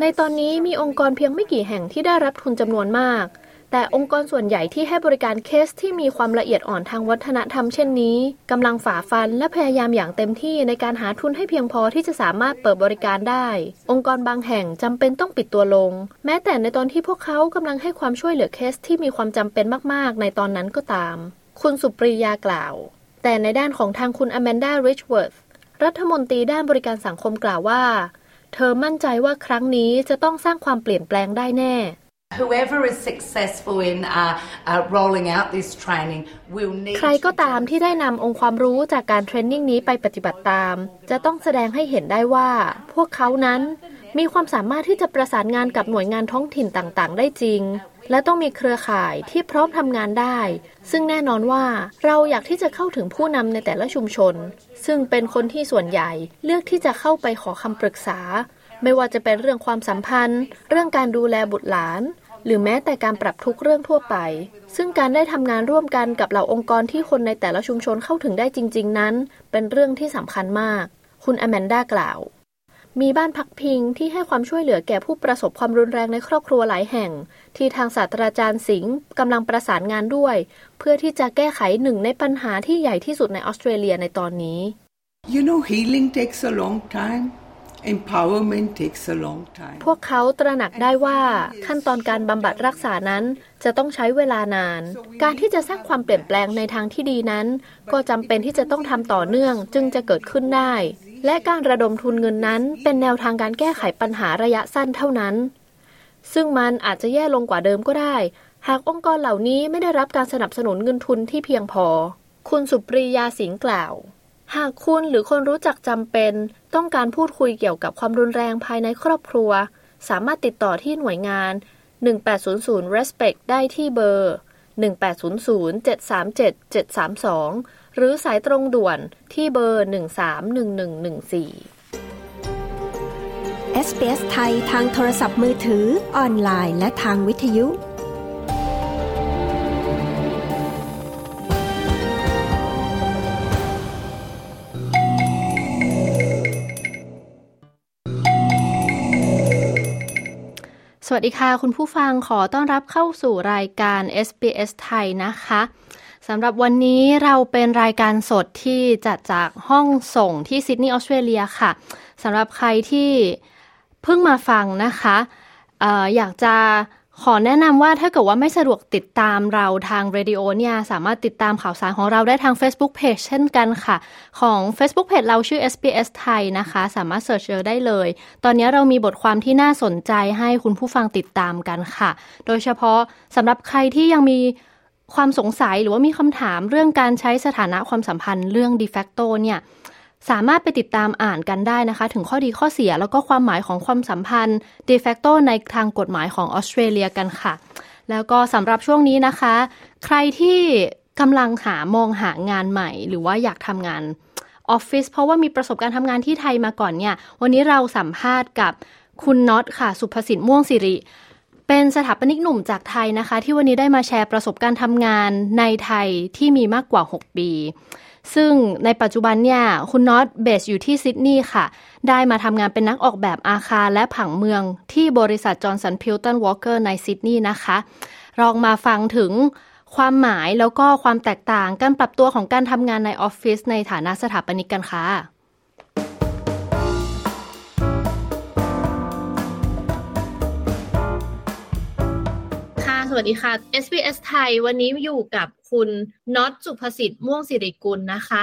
ในตอนนี้มีองค์กรเพียงไม่กี่แห่งที่ได้รับทุนจำนวนมาก แต่องค์กรส่วนใหญ่ที่ให้บริการเคสที่มีความละเอียดอ่อนทางวัฒนธรรมเช่นนี้กำลังฝ่าฟันและพยายามอย่างเต็มที่ในการหาทุนให้เพียงพอที่จะสามารถเปิดบริการได้ องค์กรบางแห่งจำเป็นต้องปิดตัวลง แม้แต่ในตอนที่พวกเขากำลังให้ความช่วยเหลือเคสที่มีความจำเป็นมากๆ ในตอนนั้นก็ตาม คุณสุปรียากล่าว แต่ในด้านของทางคุณอแมนดาริชเวิร์ธรัฐมนตรีด้านบริการสังคมกล่าวว่า เธอมั่นใจว่าครั้งนี้จะต้องสร้างความเปลี่ยนแปลงได้แน่ Whoever is successful in uh, uh, rolling out this training will need ใครก็ตามที่ได้นำองค์ความรู้จากการเทรนนิ่งนี้ไปปฏิบัติตาม จะต้องแสดงให้เห็นได้ว่า พวกเขานั้น มีความสามารถที่จะประสานงานกับหน่วยงานท้องถิ่นต่างๆ ได้จริง และต้องมีเครือข่ายที่พร้อมทำงานได้ ซึ่งแน่นอนว่าเราอยากที่จะเข้าถึงผู้นำในแต่ละชุมชน ซึ่งเป็นคนที่ส่วนใหญ่เลือกที่จะเข้าไปขอคำปรึกษา ไม่ว่าจะเป็นเรื่องความสัมพันธ์ เรื่องการดูแลบุตรหลาน หรือแม้แต่การปรับทุกเรื่องทั่วไป ซึ่งการได้ทำงานร่วมกันกับเหล่าองค์กรที่คนในแต่ละชุมชนเข้าถึงได้จริง ๆ นั้น เป็นเรื่องที่สำคัญมาก คุณอแมนดากล่าว มีบ้านพักพิงที่ให้ความช่วยเหลือแก่ผู้ประสบความรุนแรงในครอบครัวหลายแห่ง ที่ทางศาสตราจารย์สิงห์กำลังประสานงานด้วย เพื่อที่จะแก้ไขหนึ่งในปัญหาที่ใหญ่ที่สุดในออสเตรเลียในตอนนี้ You know, healing takes a long time. Empowerment takes a long time. พวกเขาตระหนักได้ว่าขั้นตอนการบำบัดรักษานั้นจะต้องใช้เวลานาน การที่จะสร้างความเปลี่ยนแปลงในทางที่ดีนั้น ก็จำเป็นที่จะต้องทำต่อเนื่องจึงจะเกิดขึ้นได้ และการระดมทุนเงินนั้นเป็นแนวทางการแก้ไขปัญหาระยะสั้นเท่านั้น ซึ่งมันอาจจะแย่ลงกว่าเดิมก็ได้ หากองค์กรเหล่านี้ไม่ได้รับการสนับสนุนเงินทุนที่เพียงพอ คุณสุปรียาสิงห์กล่าว หากคุณหรือคนรู้จักจำเป็น ต้องการพูดคุยเกี่ยวกับความรุนแรงภายในครอบครัว สามารถติดต่อที่หน่วยงาน 1800 respect ได้ที่เบอร์ 1800 737 732 หรือสายตรงด่วนที่เบอร์ 131114 SBS ไทยทางโทรศัพท์มือถือ ออนไลน์ และทางวิทยุ สวัสดีค่ะ คุณผู้ฟังขอต้อนรับเข้าสู่รายการ SBS ไทยนะคะ สำหรับวันนี้เราเป็นรายการสดที่จัดจากห้องส่งที่ซิดนีย์ออสเตรเลียค่ะสำหรับใครที่เพิ่งมาฟังนะคะออยากจะขอแนะนำว่าถ้าเกิดว่าไม่สะดวกติดตามเราทางเรดิโอเนี่ยสามารถติดตามข่าวสารของเราได้ทาง Facebook Page เช่นกันค่ะ ของ Facebook Page เราชื่อ SBS ไทยนะคะ สามารถเสิร์ชเจอได้เลย ตอนนี้เรามีบทความที่น่าสนใจให้คุณผู้ฟังติดตามกันค่ะ โดยเฉพาะสำหรับใครที่ยังมี ความสงสัยหรือว่ามีคำถามเรื่องการใช้สถานะความสัมพันธ์เรื่อง de facto เนี่ยสามารถไปติดตามอ่านกันได้นะคะ ถึงข้อดีข้อเสียแล้วก็ความหมายของความสัมพันธ์ de facto ในทางกฎหมายของออสเตรเลียกันค่ะ แล้วก็สำหรับช่วงนี้นะคะ ใครที่กำลังหามองหางานใหม่ หรือว่าอยากทำงานออฟฟิศเพราะว่ามีประสบการณ์ทำงานที่ไทยมาก่อนเนี่ย วันนี้เราสัมภาษณ์กับคุณน็อตค่ะ สุภสิทธิ์ม่วงสิริ เป็นสถาปนิกหนุ่มจากไทยนะคะ ที่วันนี้ได้มาแชร์ประสบการณ์ทำงานในไทยที่มีมากกว่า 6 ปี ซึ่งในปัจจุบันเนี่ย คุณน็อต based อยู่ที่ซิดนีย์ค่ะ ได้มาทำงานเป็นนักออกแบบอาคารและผังเมืองที่บริษัทจอห์นสันพิลตันวอลเกอร์ในซิดนีย์นะคะลองมาฟังถึงความหมายแล้วก็ความแตกต่างการปรับตัวของการทำงานในออฟฟิศในฐานะสถาปนิกกันค่ะ วัสดีค่ะ SBS ไทย วันนี้อยู่กับคุณน็อตสุภสิทธิ์ม่วงสิริกุลนะคะ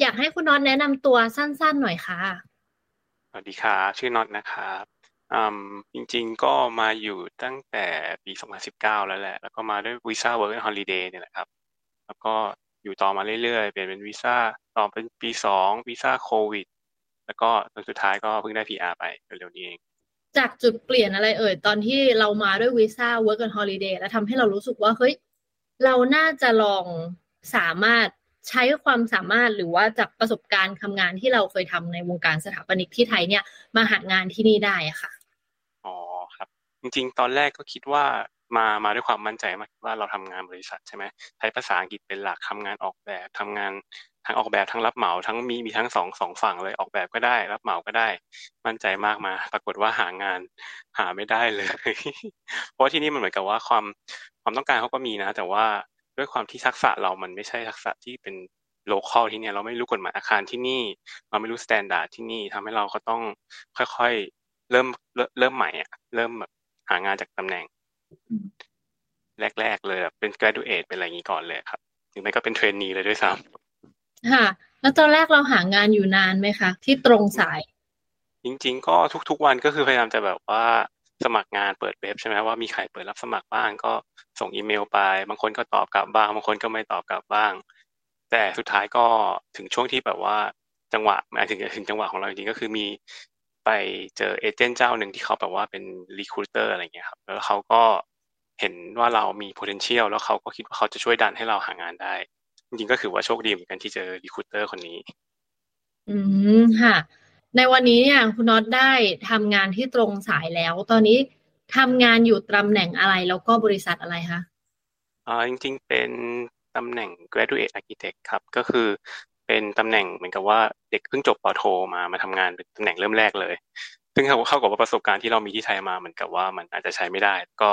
อยากให้คุณน็อตแนะนำตัวสั้นๆหน่อยค่ะ สวัสดีค่ะ ชื่อน็อตนะครับจริงๆก็มาอยู่ตั้งแต่ปี 2019 แล้วแหละ แล้วก็มาด้วยวีซ่า Work and Holiday เนี่ยแหละครับ แล้วก็อยู่ต่อมาเรื่อยๆ เปลี่ยนเป็นวีซ่า ต่อเป็นปี 2 วีซ่าโควิด แล้วก็จนสุดท้ายก็เพิ่งได้ PR ไปเร็วๆนี้เอง จากจุดเปลี่ยนอะไรเอ่ย ตอนที่เรามาด้วยวีซ่า work and holiday แล้วทำให้เรารู้สึกว่า เฮ้ย เราน่าจะลองสามารถใช้ความสามารถหรือว่าจากประสบการณ์ทำงานที่เราเคยทำในวงการสถาปนิกที่ไทยเนี่ย มาหางานที่นี่ได้อะค่ะ อ๋อครับ จริงๆ ตอนแรกก็คิดว่ามามาด้วยความมั่นใจมากว่าเราทำงานบริษัทใช่ไหมใช้ภาษาอังกฤษเป็นหลักทำงานออกแบบทำงาน ทั้งออกแบบทั้งรับเหมาทั้งมีมีทั้งสองสองฝั่งเลยออกแบบก็ได้ รับเหมาก็ได้ มั่นใจมากมา ปรากฏว่าหางานหาไม่ได้เลย เพราะที่นี่มันเหมือนกับว่าความความต้องการเขาก็มีนะ แต่ว่าด้วยความที่ทักษะเรามันไม่ใช่ทักษะที่เป็นlocal ที่เนี่ยเราไม่รู้กฎหมายอาคารที่นี่ เราไม่รู้ standard ที่นี่ทำให้เราก็ต้องค่อยๆเริ่มเริ่มใหม่อะเริ่มแบบหางานจากตำแหน่ง แรกๆเลยเป็น graduate เป็นอะไรอย่างนี้ก่อนเลยครับถึงแม้ก็เป็น trainee เลยด้วยซ้ำ ค่ะ แล้วตอนแรกเราหางานอยู่นานไหมคะ ที่ตรงสาย จริง ๆ ก็ทุก ๆ วันก็คือพยายามจะแบบว่าสมัครงานเปิดเว็บใช่ไหมว่ามีใครเปิดรับสมัครบ้างก็ส่งอีเมลไป บางคนก็ตอบกลับบ้าง บางคนก็ไม่ตอบกลับบ้าง แต่สุดท้ายก็ถึงช่วงที่แบบว่าจังหวะหมายถึงถึงจังหวะของเราจริงๆก็คือมีไปเจอ agent เจ้าหนึ่งที่เขาแบบว่าเป็น recruiter อะไรเงี้ยครับแล้วเขาก็เห็นว่าเรามี potential แล้วเขาก็คิดว่าเขาจะช่วยดันให้เราหางานได้ จริงๆก็คือว่าโชคดีเหมือนกันที่เจอ recruiter คนนี้ อืมค่ะ ในวันนี้เนี่ยคุณน็อตได้ทำงานที่ตรงสายแล้ว ตอนนี้ทำงานอยู่ตำแหน่งอะไรแล้วก็บริษัทอะไรคะอ่าจริงๆเป็นตำแหน่ง graduate architect ครับ ก็คือเป็นตำแหน่งเหมือนกับว่าเด็กเพิ่งจบปโทมามาทำงานเป็นตำแหน่งเริ่มแรกเลย ซึ่งเข้ากับว่าประสบการณ์ที่เรามีที่ไทยมาเหมือนกับว่ามันอาจจะใช้ไม่ได้ ก็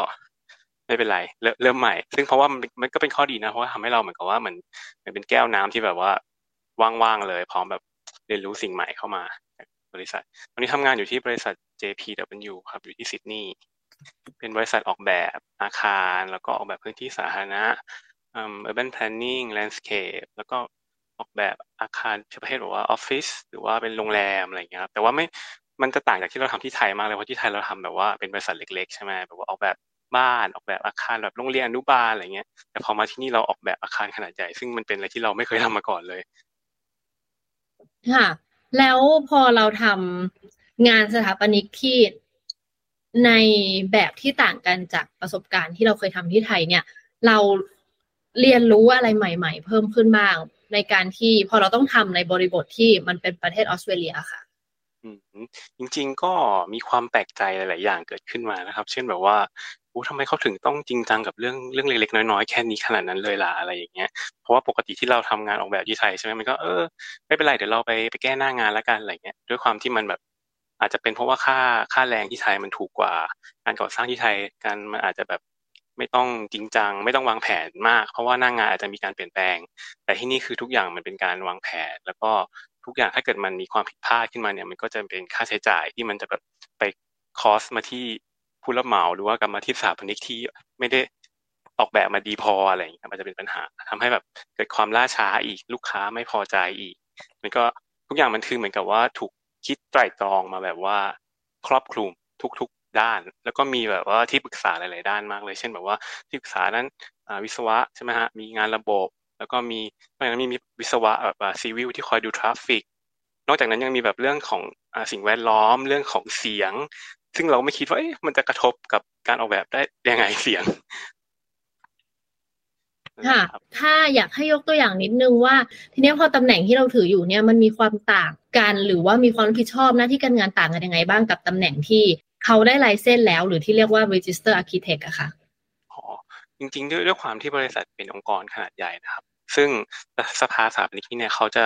ไม่เป็นไรเริ่มใหม่ ซึ่งเพราะว่ามันก็เป็นข้อดีนะเพราะว่าทำให้เราเหมือนกับว่าเหมือนเป็นแก้วน้ำที่แบบว่าว่างๆเลย พร้อมแบบเรียนรู้สิ่งใหม่เข้ามาบริษัทตอนนี้ทำงานอยู่ที่บริษัท JPW ครับอยู่ที่ซิดนีย์เป็นบริษัทออกแบบอาคาร แล้วก็ออกแบบพื้นที่สาธารณะ urban planning landscape แล้วก็ออกแบบอาคารประเภทแบบว่าออฟฟิศหรือว่าเป็นโรงแรมอะไรอย่างเงี้ยครับแต่ว่าไม่มันจะต่างจากที่เราทำที่ไทยมากเลยเพราะที่ไทยเราทำแบบว่าเป็นบริษัทเล็ก ๆ ใช่ไหมแบบว่าออกแบบ บ้านออกแบบอาคารแบบโรงเรียนอนุบาลอะไรเงี้ย แต่พอมาที่นี่เราออกแบบอาคารขนาดใหญ่ ซึ่งมันเป็นอะไรที่เราไม่เคยทำมาก่อนเลย ค่ะ แล้วพอเราทำงานสถาปนิกที่ในแบบที่ต่างกันจากประสบการณ์ที่เราเคยทำที่ไทยเนี่ย เราเรียนรู้อะไรใหม่ ๆ เพิ่มขึ้นบ้างในการที่พอเราต้องทำในบริบทที่มันเป็นประเทศออสเตรเลียค่ะ จริง ๆ ก็มีความแปลกใจหลาย ๆ อย่างเกิดขึ้นมานะครับ เช่นแบบว่าโอ้ทำไมเขาถึงต้องจริงจังกับเรื่องเรื่องเล็กๆน้อยๆแค่นี้ขนาดนั้นเลยล่ะอะไรอย่างเงี้ย เพราะว่าปกติที่เราทำงานออกแบบที่ไทยใช่ไหมมันก็เออไม่เป็นไรเดี๋ยวเราไปไปแก้หน้างานแล้วกันอะไรเงี้ยด้วยความที่มันแบบอาจจะเป็นเพราะว่าค่าค่าแรงที่ไทยมันถูกกว่าการก่อสร้างที่ไทยการมันอาจจะแบบไม่ต้องจริงจัง ไม่ต้องวางแผนมาก เพราะว่าหน้างงานอาจจะมีการเปลี่ยนแปลง แต่ที่นี่คือทุกอย่างมันเป็นการวางแผน แล้วก็ ทุกอย่างถ้าเกิดมันมีความผิดพลาดขึ้นมาเนี่ย มันก็จะเป็นค่าใช้จ่ายที่มันจะแบบไปคอสมาที่ผู้รับเหมาหรือว่ากรรมที่สถาปนิกที่ไม่ได้ออกแบบมาดีพออะไรอย่างเงี้ยมันจะเป็นปัญหาทำให้แบบเกิดความล่าช้าอีกลูกค้าไม่พอใจอีก มันก็ทุกอย่างมันคือเหมือนกับว่าถูกคิดไตร่ตรองมาแบบว่าครอบคลุมทุกๆด้าน แล้วก็มีแบบว่าที่ปรึกษาหลาย ๆ ด้านมากเลย เช่นแบบว่าที่ปรึกษานั้นวิศวะใช่ไหมฮะมีงานระบบ แล้วก็มีนอกจากนั้นมีวิศวะแบบ civil ที่คอยดู traffic นอกจากนั้นยังมีแบบเรื่องของสิ่งแวดล้อมเรื่องของเสียง ซึ่งเราไม่คิดว่ามันจะกระทบกับการออกแบบได้ยังไงเสียงค่ะ ถ้าอยากให้ยกตัวอย่างนิดนึงว่า ทีนี้พอตำแหน่งที่เราถืออยู่เนี่ยมันมีความต่างกันหรือว่ามีความรับผิดชอบหน้าที่การงานต่างกันยังไงบ้างกับตำแหน่งที่เขาได้ไลเซนแล้ว หรือที่เรียกว่า register architect อะค่ะ อ๋อ จริงๆ ด้วยด้วยความที่บริษัทเป็นองค์กรขนาดใหญ่นะครับ ซึ่งสภาสถาปนิกนี่เนี่ยเขาจะ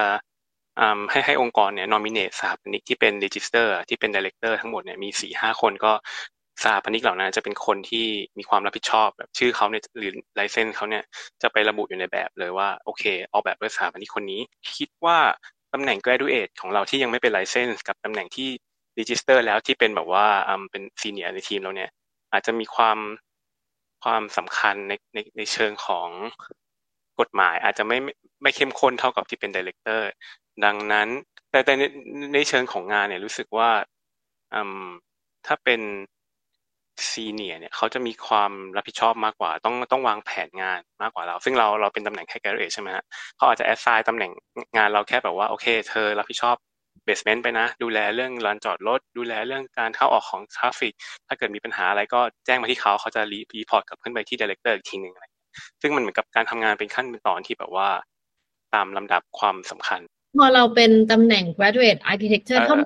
ให้ให้องค์กรเนี่ยนอมิเนตสถาปนิกที่เป็น register ที่เป็น director ทั้งหมดเนี่ยมีสี่ห้าคนก็สถาปนิกเหล่านั้นจะเป็นคนที่มีความรับผิดชอบแบบชื่อเขาเนี่ยหรือไลเซนส์เขาเนี่ยจะไประบุอยู่ในแบบเลยว่าโอเคออกแบบโดยสถาปนิกคนนี้ คิดว่าตำแหน่ง graduate ของเราที่ยังไม่เป็นไลเซนส์กับตำแหน่งที่ register แล้วที่เป็นแบบว่าเป็นซีเนียร์ในทีมเราเนี่ยอาจจะมีความความสำคัญในในในเชิงของ กฎหมายอาจจะไม่ไม่เข้มข้นเท่ากับที่เป็น director ดังนั้น แต่แต่ในในเชิงของงานเนี่ยรู้สึกว่าถ้าเป็น senior เนี่ยเขาจะมีความรับผิดชอบมากกว่า ต้องต้องวางแผนงานมากกว่าเรา ซึ่งเราเราเป็นตำแหน่งแค่ graduate ใช่ไหมฮะเขาอาจจะแอดไซน์ตำแหน่งงานเราแค่แบบว่าโอเค เธอรับผิดชอบ basement ไปนะ ดูแลเรื่องลานจอดรถ ดูแลเรื่องการเข้าออกของ traffic ถ้าเกิดมีปัญหาอะไรก็แจ้งมาที่เขาเขาจะ report กลับขึ้นไปที่ director อีกทีหนึ่งอะไร ซึ่งมันเหมือนกับการทำงานเป็นขั้นเป็นตอนที่แบบว่า ตามลำดับความสำคัญ พอเราเป็นตำแหน่ง graduate architecture เข้า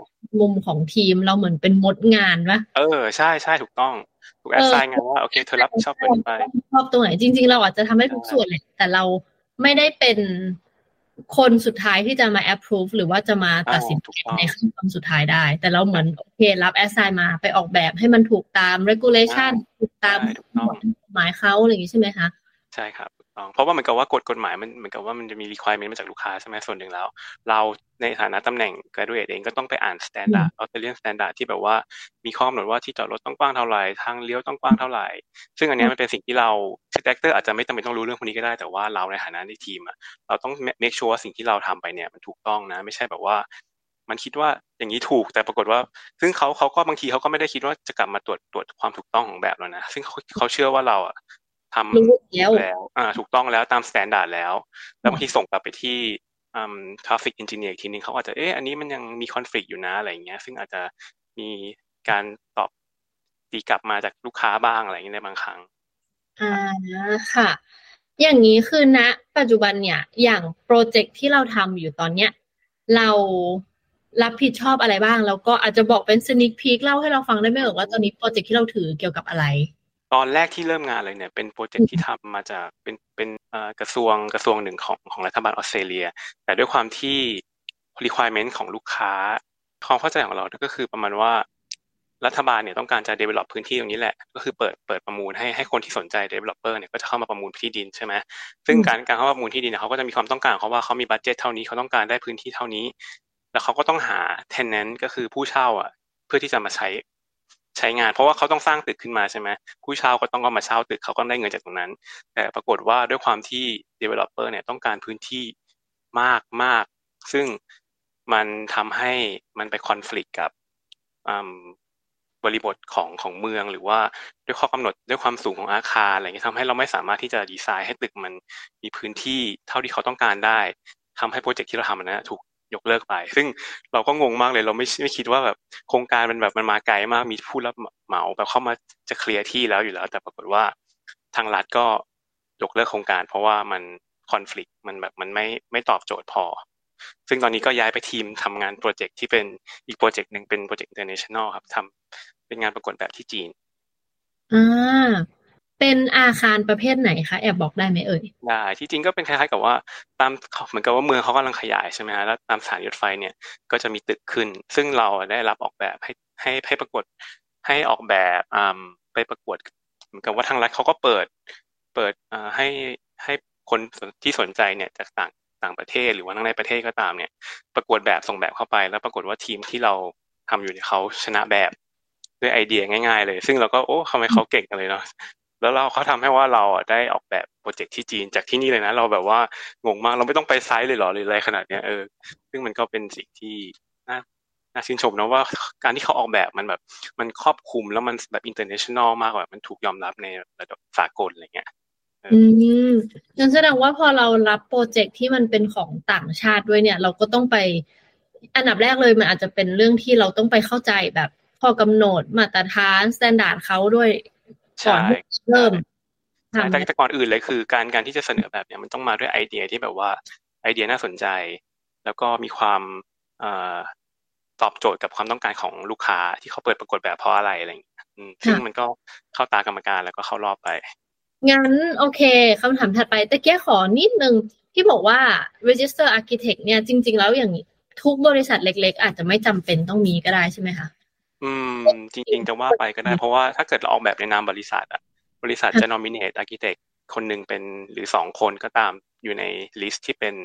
มุมของทีมเราเหมือนเป็นมดงานวะเออใช่ใช่ถูกต้องถูกแอดไซน์งานว่าโอเคเธอรับชอบไปชอบตรงไหนจริง ๆ เราอาจจะทำให้ทุกส่วนเลยแต่เราไม่ได้เป็นคนสุดท้ายที่จะมา approve หรือว่าจะมาตัดสินในขั้นตอนสุดท้ายได้ แต่เราเหมือนโอเครับ assign มาไปออกแบบให้มันถูกตาม regulation ถูกตามหมายเขาอะไรอย่างนี้ใช่ไหมคะ ใช่ครับต้องเพราะว่าเหมือนกับว่ากฎกฎหมายมันเหมือนกับว่ามันจะมี requirement มาจากลูกค้าใช่ไหมส่วนหนึ่งแล้ว เราในฐานะตำแหน่ง graduate เองก็ต้องไปอ่าน standard ออสเตรเลียน standard ที่แบบว่ามีข้อกำหนดว่าที่จอดรถต้องกว้างเท่าไหร่ทางเลี้ยวต้องกว้างเท่าไหร่ ซึ่งอันนี้มันเป็นสิ่งที่เราคือ director อาจจะไม่จำเป็นต้องรู้เรื่องพวกนี้ก็ได้แต่ว่าเราในฐานะในทีมอะเราต้อง make sure ว่าสิ่งที่เราทำไปเนี่ยมันถูกต้องนะ ไม่ใช่แบบว่ามันคิดว่าอย่างนี้ถูกแต่ปรากฏว่า ซึ่งเขาเขาก็บางทีเขาก็ไม่ได้คิดว่าจะกลับมาตรวจตรวจความถูกต้องของแบบเรานะ ซึ่งเขาเขาเชื่อว่าเราอะ ทำแล้วแล้วอ่าถูกต้องแล้วตาม standard แล้ว แล้วบางทีส่งกลับไปที่อืม traffic engineer ทีนึงเขาอาจจะเอ๊ะอันนี้มันยังมี conflict อยู่นะอะไรเงี้ย ซึ่งอาจจะมีการตอบตีกลับมาจากลูกค้าบ้างอะไรเงี้ยในบางครั้งอ่าค่ะ อย่างนี้คือณนะ ปัจจุบันเนี่ย อย่างโปรเจกต์ที่เราทำอยู่ตอนเนี้ย เรารับผิดชอบอะไรบ้าง แล้วก็อาจจะบอกเป็นสนิคพีคเล่าให้เราฟังได้ไหมว่าตอนนี้โปรเจกต์ที่เราถือเกี่ยวกับอะไร ตอนแรกที่เริ่มงานเลยเนี่ยเป็นโปรเจกต์ที่ทำมาจากเป็นเป็นกระทรวงกระทรวงหนึ่งของของรัฐบาลออสเตรเลีย แต่ด้วยความที่ requirement ของลูกค้าความเข้าใจของเราก็คือประมาณว่ารัฐบาลเนี่ยต้องการจะ develop พื้นที่ตรงนี้แหละ ก็คือเปิดเปิดประมูลให้ให้คนที่สนใจ developer เนี่ยก็จะเข้ามาประมูลที่ดินใช่ไหมซึ่งการการเข้าประมูลที่ดินเนี่ยเขาก็จะมีความต้องการเขาว่าเขามีบัตเจตเท่านี้เขาต้องการได้พื้นที่เท่านี้ แล้วเขาก็ต้องหา tenant ก็คือผู้เช่าอะ เพื่อที่จะมาใช้ ใช้งาน เพราะว่าเขาต้องสร้างตึกขึ้นมาใช่ไหมผู้เช่าก็ต้องก็มาเช่าตึกเขาก็ได้เงินจากตรงนั้น แต่ปรากฏว่าด้วยความที่ developer เนี่ยต้องการพื้นที่มากมากซึ่งมันทำให้มันไปคอน FLICT กับบริบทของของเมืองหรือว่าด้วยข้อกำหนดด้วยความสูงของอาคารอะไรเงี้ยทำให้เราไม่สามารถที่จะดีไซน์ให้ตึกมันมีพื้นที่เท่าที่เขาต้องการได้ทำให้โปรเจกต์ที่เราทำนั้นถูก ยกเลิกไป ซึ่งเราก็งงมากเลยเราไม่ไม่คิดว่าแบบโครงการมันแบบมันมาไกลมากมีผู้รับเหมาแบบเข้ามาจะเคลียร์ที่แล้วอยู่แล้ว แต่ปรากฏว่าทางรัฐก็ยกเลิกโครงการ เพราะว่ามันคอน FLICT มันแบบมันไม่ไม่ตอบโจทย์พอ ซึ่งตอนนี้ก็ย้ายไปทีมทำงานโปรเจกต์ที่เป็นอีกโปรเจกต์หนึ่งเป็นโปรเจกต์ international ครับทำเป็นงานประกวดแบบที่จีนอ่า เป็นอาคารประเภทไหนคะแอบบอกได้ไหมเอ่ยได้ที่จริงก็เป็นคล้ายๆกับว่าตามเหมือนกับว่าเมืองเขากำลังขยายใช่ไหมฮะแล้วตามสถานีรถไฟเนี่ยก็จะมีตึกขึ้น ซึ่งเราได้รับออกแบบให้ให้ให้ประกวดให้ออกแบบอ่าไปประกวดเหมือนกับว่าทางรัฐเขาก็เปิด เปิดอ่าให้ให้คนที่สนใจเนี่ยจากต่างต่างประเทศหรือว่าทั้งในประเทศก็ตามเนี่ย ประกวดแบบส่งแบบเข้าไป แล้วปรากฏว่าทีมที่เราทำอยู่เนี่ยเขาชนะแบบด้วยไอเดียง่ายๆเลย ซึ่งเราก็โอ้ทำไมเขาเก่งกันเลยเนาะ แล้วเราเขาทำให้ว่าเราอะได้ออกแบบโปรเจกต์ที่จีนจากที่นี่เลยนะ เราแบบว่างงมากเราไม่ต้องไปไซต์เลยหรอหรืออะไรขนาดเนี้ยเออซึ่งมันก็เป็นสิ่งที่น่าน่าชื่นชมนะว่าการที่เขาออกแบบมันแบบมันครอบคลุมแล้วมันแบบ international มากกว่ามันถูกยอมรับในระดับสากลอะไรเงี้ยอืมงั้นแสดงว่าพอเรารับโปรเจกต์ที่มันเป็นของต่างชาติด้วยเนี่ย เราก็ต้องไป อันดับแรกเลยมันอาจจะเป็นเรื่องที่เราต้องไปเข้าใจแบบพอกำหนดมาตรฐาน standard เขาด้วย ก่อนเริ่มแต่แต่ก่อนอื่นเลยคือ การการที่จะเสนอแบบเนี้ยมันต้องมาด้วยไอเดียที่แบบว่าไอเดียน่าสนใจ แล้วก็มีความตอบโจทย์กับความต้องการของลูกค้าที่เขาเปิดประกวดแบบเพราะอะไรอะไรอย่างเงี้ยซึ่งมันก็เข้าตากรรมการแล้วก็เข้ารอบไป งั้นโอเคคำถามถัดไปแต่แก้ขอนิดนึงที่บอกว่า register architect เนี่ยจริง ๆ แล้วอย่างทุกบริษัทเล็ก ๆ อาจจะไม่จำเป็นต้องมีก็ได้ใช่ไหมคะ อืม จริง ๆ จะว่าไปก็ได้ เพราะว่าถ้าเกิดเราออกแบบในนามบริษัทอะบริษัทจะ nominate architect คนหนึ่งเป็นหรือสองคนก็ตามอยู่ในลิสต์ที่เป็น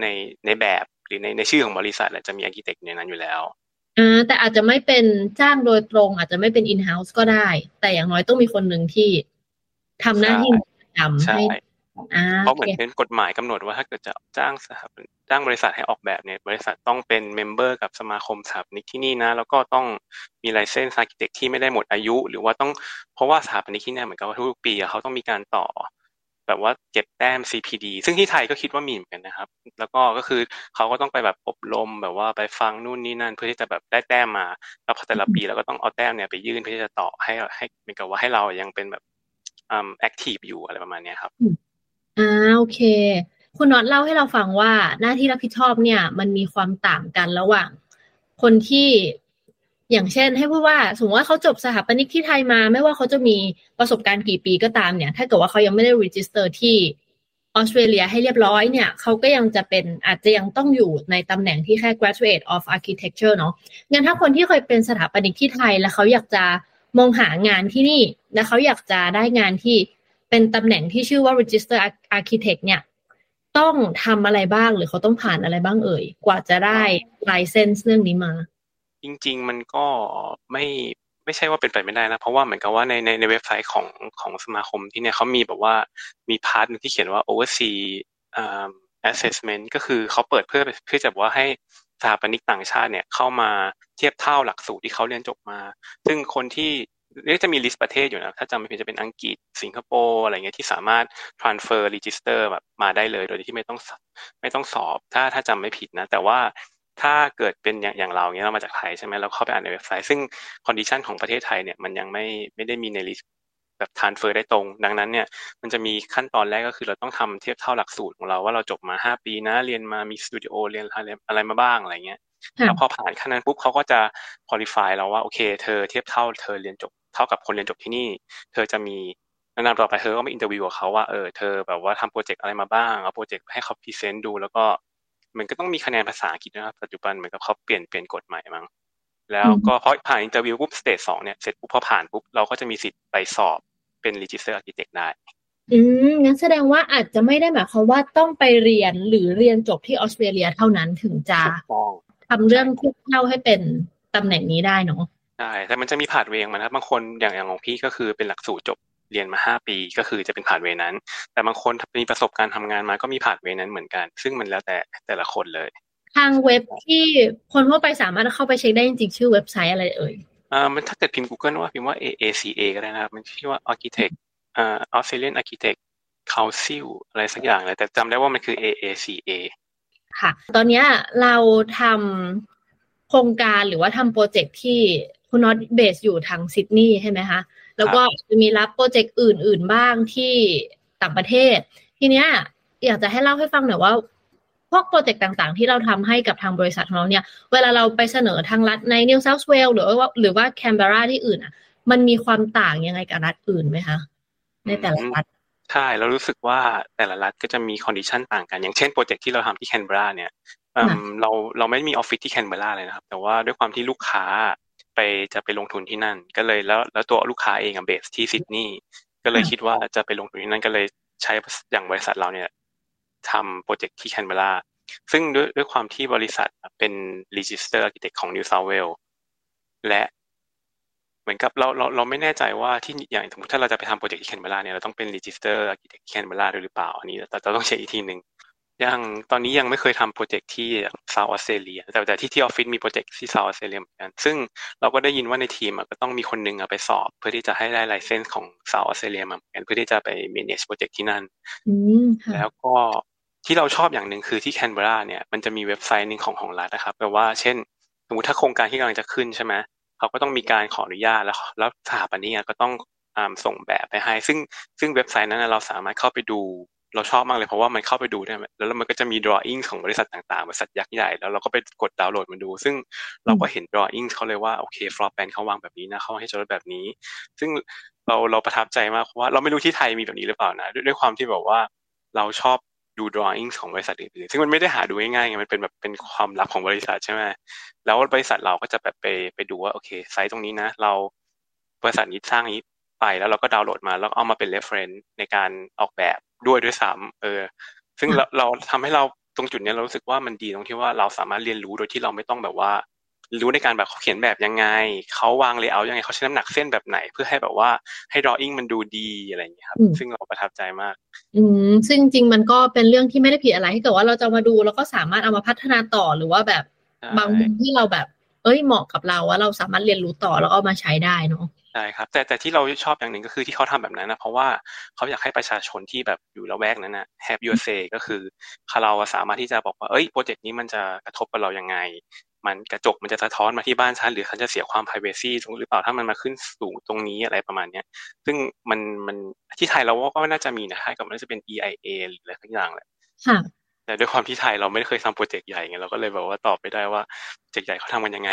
ในในแบบหรือในในชื่อของบริษัทแหละจะมี architect ในนั้นอยู่แล้วอ่าแต่อาจจะไม่เป็นจ้างโดยตรง อาจจะไม่เป็น in house ก็ได้ แต่อย่างน้อยต้องมีคนหนึ่งที่ทำหน้าที่ทำให้ เพราะเหมือนเป็นกฎหมายกำหนดว่าถ้าเกิดจะจ้างสถาปจ้างบริษัทให้ออกแบบเนี่ยบริษัทต้องเป็น member กับสมาคมสถาปนิกที่นี่นะ แล้วก็ต้องมี license architect ที่ไม่ได้หมดอายุ หรือว่าต้องเพราะว่าสถาปนิกที่นี่เหมือนกับว่าทุกปีเขาต้องมีการต่อ แบบว่าเก็บแต้ม CPD ซึ่งที่ไทยก็คิดว่ามีเหมือนกันนะครับ แล้วก็ก็คือเขาก็ต้องไปแบบอบรมแบบว่าไปฟังนู่นนี่นั่น เพื่อที่จะแบบได้แต้มมาแล้วพอแต่ละปีเราก็ต้องเอาแต้มเนี่ยไปยื่นเพื่อที่จะต่อให้ให้เหมือนกับว่าให้เรายังเป็นแบบอ่า active อยู่อะไรประมาณนี้ครับ อ่าโอเค คุณน็อตเล่าให้เราฟังว่าหน้าที่รับผิดชอบเนี่ย มันมีความต่างกันระหว่าง คนที่อย่างเช่น ให้พูดว่าสมมติว่าเขาจบสถาปนิกที่ไทยมา ไม่ว่าเขาจะมีประสบการณ์กี่ปีก็ตามเนี่ย ถ้าเกิดว่าเขายังไม่ได้ register ที่ออสเตรเลียให้เรียบร้อยเนี่ยเขาก็ยังจะเป็นอาจจะยังต้องอยู่ในตำแหน่งที่แค่ graduate of architecture เนาะงั้นถ้าคนที่เคยเป็นสถาปนิกที่ไทย แล้วเขาอยากจะมองหางานที่นี่ แล้วเขาอยากจะได้งานที่ เป็นตำแหน่งที่ชื่อว่า register architect เนี่ย ต้องทำอะไรบ้างหรือเขาต้องผ่านอะไรบ้างเอ่ย กว่าจะได้ไลเซนส์เรื่องนี้มา จริง ๆ มันก็ไม่ไม่ใช่ว่าเป็นไปไม่ได้นะ เพราะว่าเหมือนกับว่าในในในเว็บไซต์ของของสมาคมที่เนี่ยเขามีแบบว่ามี part นึงที่เขียนว่า overseas assessment ก็คือเขาเปิดเพื่อเพื่อจะบอกว่าให้สถาปนิกต่างชาติเนี่ยเข้ามาเทียบเท่าหลักสูตรที่เขาเรียนจบมา ซึ่งคนที่ เรียกจะมี list ประเทศอยู่นะ ถ้าจำไม่ผิดจะเป็นอังกฤษสิงคโปร์อะไรเงี้ยที่สามารถ transfer register แบบมาได้เลย โดยที่ไม่ต้องไม่ต้องสอบ ถ้าถ้าจำไม่ผิดนะ แต่ว่าถ้าเกิดเป็นอย่างอย่างเราเนี้ยเรามาจากไทยใช่ไหมเราเข้าไปอ่านในเว็บไซต์ซึ่งcondition ของประเทศไทยเนี่ยมันยังไม่ไม่ได้มีใน list แบบ transfer ได้ตรง ดังนั้นเนี่ยมันจะมีขั้นตอนแรกก็คือเราต้องทำเทียบเท่าหลักสูตรของเราว่าเราจบมาห้าปีนะเรียนมามีสตูดิโอเรียนอะไรมาบ้างอะไรเงี้ยแล้วพอผ่านขั้นนั้นปุ๊บเขาก็จะ qualify เราว่าโอเค เธอเทียบเท่าเธอเรียนจบ เท่ากับคนเรียนจบที่นี่ เธอจะมีแนะนำต่อไปเธอก็มา interview กับเขาว่าเออเธอแบบว่าทำโปรเจกต์อะไรมาบ้างเอาโปรเจกต์ให้เขา present ดู แล้วก็มันก็ต้องมีคะแนนภาษาอังกฤษนะครับปัจจุบันเหมือนกับเขาเปลี่ยนเปลี่ยนกฎใหม่มั้งแล้วก็พอผ่าน interview ปุ๊บ stage สองเนี่ยเสร็จปุ๊บพอผ่านปุ๊บเราก็จะมีสิทธิ์ไปสอบเป็น register architect ได้ อืมงั้นแสดงว่าอาจจะไม่ได้หมายความว่าต้องไปเรียนหรือเรียนจบที่ออสเตรเลียเท่านั้นถึงจะทำเรื่องเทียบเท่าให้เป็นตำแหน่งนี้ได้เนาะ ใช่แต่มันจะมี pathway ของมันนะบางคนอย่างอย่างของพี่ก็คือเป็นหลักสูตรจบเรียนมาห้าปีก็คือจะเป็น pathway นั้น แต่บางคนมีประสบการณ์ทำงานมาก็มี pathway นั้นเหมือนกัน ซึ่งมันแล้วแต่แต่ละคนเลย ทางเว็บที่คนทั่วไปสามารถเข้าไปเช็คได้จริงๆชื่อเว็บไซต์อะไรเอ่ยอ่ามันถ้าเกิดพิมพ์ Google ว่าพิมพ์ว่า AACA ก็ได้นะครับ มันชื่อว่า Architect อ่า Australian Architect Council อะไรสักอย่างเลยแต่จำได้ว่ามันคือ AACA ค่ะ ตอนนี้เราทำโครงการหรือว่าทำโปรเจกต์ที่ คุณน็อต base อยู่ทางซิดนีย์ใช่ไหมคะ แล้วก็จะมีรับโปรเจกต์อื่น ๆ บ้างที่ต่างประเทศ ทีเนี้ยอยากจะให้เล่าให้ฟังหน่อยว่า พวกโปรเจกต์ต่างๆ ที่เราทำให้กับทางบริษัทของเราเนี่ย เวลาเราไปเสนอทางรัฐในนิวเซาท์เวลส์หรือว่าหรือว่าแคนเบราที่อื่นอะ มันมีความต่างยังไงกับรัฐอื่นไหมคะ ในแต่ละรัฐใช่เรารู้สึกว่าแต่ละรัฐก็จะมี condition ต่างกัน อย่างเช่นโปรเจกต์ที่เราทำที่แคนเบราเนี่ยเราเราไม่มีออฟฟิศที่แคนเบราเลยนะครับ แต่ว่าด้วยความที่ลูกค้า ไปจะไปลงทุนที่นั่น ก็เลยแล้วแล้วตัวลูกค้าเองอะ base ที่ซิดนีย์ก็เลยคิดว่าจะไปลงทุนที่นั่นก็เลยใช้อย่างบริษัทเราเนี่ยทำโปรเจกต์ที่แคนเบราซึ่งด้วยด้วยความที่บริษัทเป็น Register Architect ของ New South Wales และเหมือนกับเราเราเราไม่แน่ใจว่าที่อย่างสมมติถ้าเราจะไปทำโปรเจกต์ที่แคนเบราเนี่ยเราต้องเป็น Register Architect ที่แคนเบราด้วยหรือเปล่า อันนี้เราต้องเช็คอีกทีหนึ่ง ยังตอนนี้ยังไม่เคยทำโปรเจกต์ที่เซาท์ออสเตรเลียแต่แต่ที่ที่ออฟฟิศมีโปรเจกต์ที่เซาท์ออสเตรเลียเหมือนกัน ซึ่งเราก็ได้ยินว่าในทีมก็ต้องมีคนนึงไปสอบ เพื่อที่จะให้ได้ license ของเซาท์ออสเตรเลียมาเหมือนกันเพื่อที่จะไป manage โปรเจกต์ที่นั่นแล้วก็ที่เราชอบอย่างหนึ่งคือที่แคนเบราเนี่ยมันจะมีเว็บไซต์หนึ่งของของรัฐนะครับแปลว่าเช่น สมมติถ้าโครงการที่กำลังจะขึ้นใช่ไหมเขาก็ต้องมีการขออนุญาตแล้วแล้วสถาปนิกก็ต้องส่งแบบไปให้ ซึ่งซึ่งเว็บไซต์นั้นเราสามารถเข้าไปดู เราชอบมากเลยเพราะว่ามันเข้าไปดูได้แล้วมันก็จะมี drawing ของบริษัทต่างๆบริษัทยักษ์ใหญ่แล้วเราก็ไปกดดาวน์โหลดมาดู ซึ่งเราก็เห็น drawing เขาเลยว่าโอเค floor plan เขาวางแบบนี้นะเขาให้จดแบบนี้ ซึ่งเราเราประทับใจมากเพราะว่าเราไม่รู้ที่ไทยมีแบบนี้หรือเปล่านะด้วยความที่แบบว่าเราชอบดู drawing ของบริษัทอื่นๆซึ่งมันไม่ได้หาดูง่ายๆไงมันเป็นแบบเป็นความลับของบริษัทใช่ไหมแล้วบริษัทเราก็จะแบบไปไปดูว่าโอเคไซต์ตรงนี้นะ เราบริษัทนี้สร้างนี้ไปแล้วเราก็ดาวน์โหลดมาแล้วเอามาเป็น reference ในการออกแบบ ด้วยด้วยซ้ำเออ ซึ่งเราเราทำให้เราตรงจุดนี้เรารู้สึกว่ามันดีตรงที่ว่าเราสามารถเรียนรู้โดยที่เราไม่ต้องแบบว่า รู้ในการแบบเขาเขียนแบบยังไงเขาวางเลเยอร์ยังไงเขาใช้น้ำหนักเส้นแบบไหน เพื่อให้แบบว่าให้ดรออิ่งมันดูดีอะไรอย่างเงี้ยครับ ซึ่งเราประทับใจมาก อืมซึ่งจริงมันก็เป็นเรื่องที่ไม่ได้ผิดอะไรถ้าเกิดว่าเราจะมาดูแล้วก็สามารถเอามาพัฒนาต่อหรือว่าแบบบางมุมที่เราแบบ เอ้ยเหมาะกับเราว่าเราสามารถเรียนรู้ต่อแล้วเอามาใช้ได้เนาะใช่ครับแต่แต่ที่เราชอบอย่างหนึ่งก็คือที่เขาทำแบบนั้นนะเพราะว่าเขาอยากให้ประชาชนที่แบบอยู่ละแวกนั้นนะ have your say ก็คือเราสามารถที่จะบอกว่าเอ้ยโปรเจกต์นี้มันจะกระทบกับเรายังไง มันกระจกมันจะสะท้อนมาที่บ้านฉันหรือฉันจะเสียความ privacy ตรงหรือเปล่าถ้ามันมาขึ้นสูงตรงนี้อะไรประมาณเนี้ย ซึ่งมันมันที่ไทยเราก็น่าจะมีนะให้กับมันจะเป็น EIA หรืออะไรทั้งอย่างแหละ แต่ด้วยความที่ไทยเราไม่เคยทำโปรเจกต์ใหญ่ไงเราก็เลยแบบว่าตอบไม่ได้ว่าโปรเจกต์ใหญ่เขาทำกันยังไง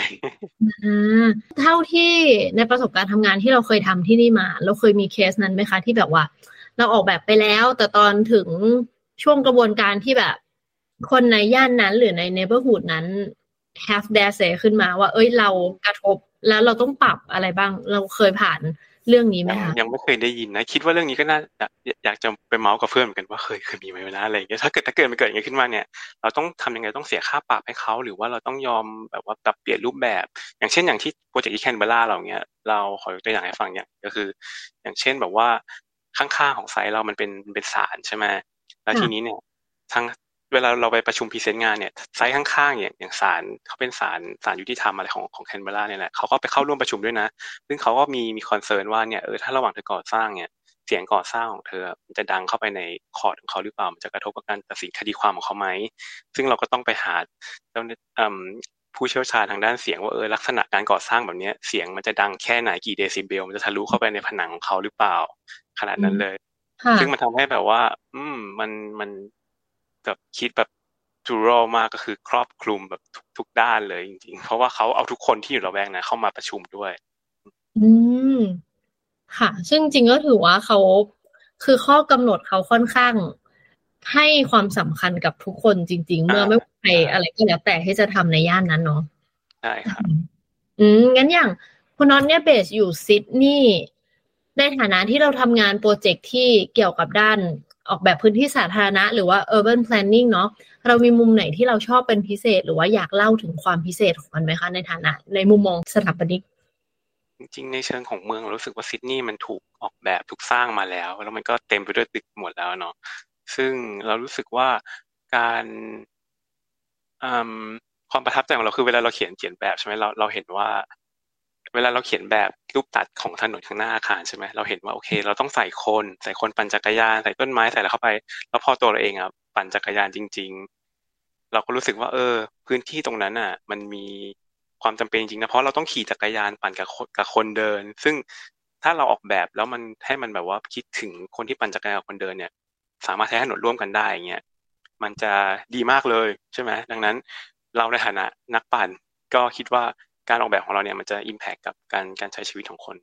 เท่าที่ในประสบการณ์ทำงานที่เราเคยทำที่นี่มา เราเคยมีเคสนั้นไหมคะ ที่แบบว่า เราออกแบบไปแล้ว แต่ตอนถึงช่วงกระบวนการที่แบบ คนในย่านนั้นหรือในเนเบอร์ฮูดนั้น have dare say ขึ้นมาว่า เอ้ยเรากระทบแล้วเราต้องปรับอะไรบ้าง เราเคยผ่าน เรื่องนี้ไหมคะยังไม่เคยได้ยินนะ คิดว่าเรื่องนี้ก็น่าอยากจะไปเมาส์กับเพื่อนเหมือนกันว่าเคยเคยมีไหมนะอะไรอย่างเงี้ยถ้าเกิดถ้าเกิดมันเกิดอย่างนี้ขึ้นมาเนี่ย เราต้องทำยังไงต้องเสียค่าปรับให้เขาหรือว่าเราต้องยอมแบบว่าปรับเปลี่ยนรูปแบบ อย่างเช่นอย่างที่โปรเจกต์ที่แคนเบราเราเนี้ยเราขอยกตัวอย่างให้ฟังอย่างก็คือ อย่างเช่นแบบว่าข้างๆของ site เรามันเป็นเป็นศาลใช่ไหมแล้วทีนี้เนี่ยทั้ง เวลาเราไปประชุม present งานเนี่ย site ข้างๆอย่างอย่างศาลเขาเป็นศาลศาลยุติธรรมอะไรของของแคนเบราเนี่ยแหละเขาก็ไปเข้าร่วมประชุมด้วยนะ ซึ่งเขาก็มีมี concern ว่าเนี่ยเออถ้าระหว่างเธอก่อสร้างเนี่ยเสียงก่อสร้างของเธอมันจะดังเข้าไปในคอร์ดของเขาหรือเปล่ามันจะกระทบกับการตัดสินคดีความของเขาไหมซึ่งเราก็ต้องไปหาเจ้าผู้เชี่ยวชาญทางด้านเสียงว่าเออลักษณะการก่อสร้างแบบนี้เสียงมันจะดังแค่ไหนกี่เดซิเบลมันจะทะลุเข้าไปในผนังของเขาหรือเปล่า ขนาดนั้นเลย ซึ่งมันทำให้แบบว่า อืมมันมัน แบบคิดแบบจูรอลมากก็คือครอบคลุมแบบทุกด้านเลยจริงๆ เพราะว่าเขาเอาทุกคนที่อยู่ระแวกนะเข้ามาประชุมด้วย อืม ค่ะ ซึ่งจริงก็ถือว่าเขาคือข้อกำหนดเขาค่อนข้างให้ความสำคัญกับทุกคนจริง ๆ เมื่อไม่ว่าใครอะไรก็แล้วแต่ที่จะทำในย่านนั้นเนาะใช่ครับอืมงั้นอย่างคุณน็อตเนี่ยเบสอยู่ซิดนีย์ในฐานะที่เราทำงานโปรเจกต์ที่เกี่ยวกับด้าน ออกแบบพื้นที่สาธารณะ หรือว่า urban planning เนาะเรามีมุมไหนที่เราชอบเป็นพิเศษ หรือว่าอยากเล่าถึงความพิเศษของมันไหมคะในฐานะ ในมุมมองสถาปนิกจริงๆในเชิงของเมืองรู้สึกว่าซิดนีย์มันถูกออกแบบถูกสร้างมาแล้ว แล้วมันก็เต็มไปด้วยตึกหมดแล้วเนาะซึ่งเรารู้สึกว่าการความประทับใจของเราคือเวลาเราเขียนเขียนแบบใช่ไหมเราเราเห็นว่า เวลาเราเขียนแบบรูปตัดของถนนข้างหน้าอาคารใช่ไหมเราเห็นว่าโอเค เราต้องใส่คนใส่คนปั่นจักรยานใส่ต้นไม้ใส่อะไรเข้าไป แล้วพอตัวเราเองอะปั่นจักรยานจริง ๆ เราก็รู้สึกว่า เออ พื้นที่ตรงนั้นอะ มันมีความจำเป็นจริงนะเพราะเราต้องขี่จักรยานปั่นกับกับคนเดิน ซึ่งถ้าเราออกแบบแล้วมันให้มันแบบว่าคิดถึงคนที่ปั่นจักรยานกับคนเดินเนี่ย สามารถใช้ถนนร่วมกันได้อย่างเงี้ยมันจะดีมากเลยใช่ไหมดังนั้นเราในฐานะนักปั่นก็คิดว่า การออกแบบของเราเนี่ยมันจะอิมแพคกับการการใช้ชีวิตของคน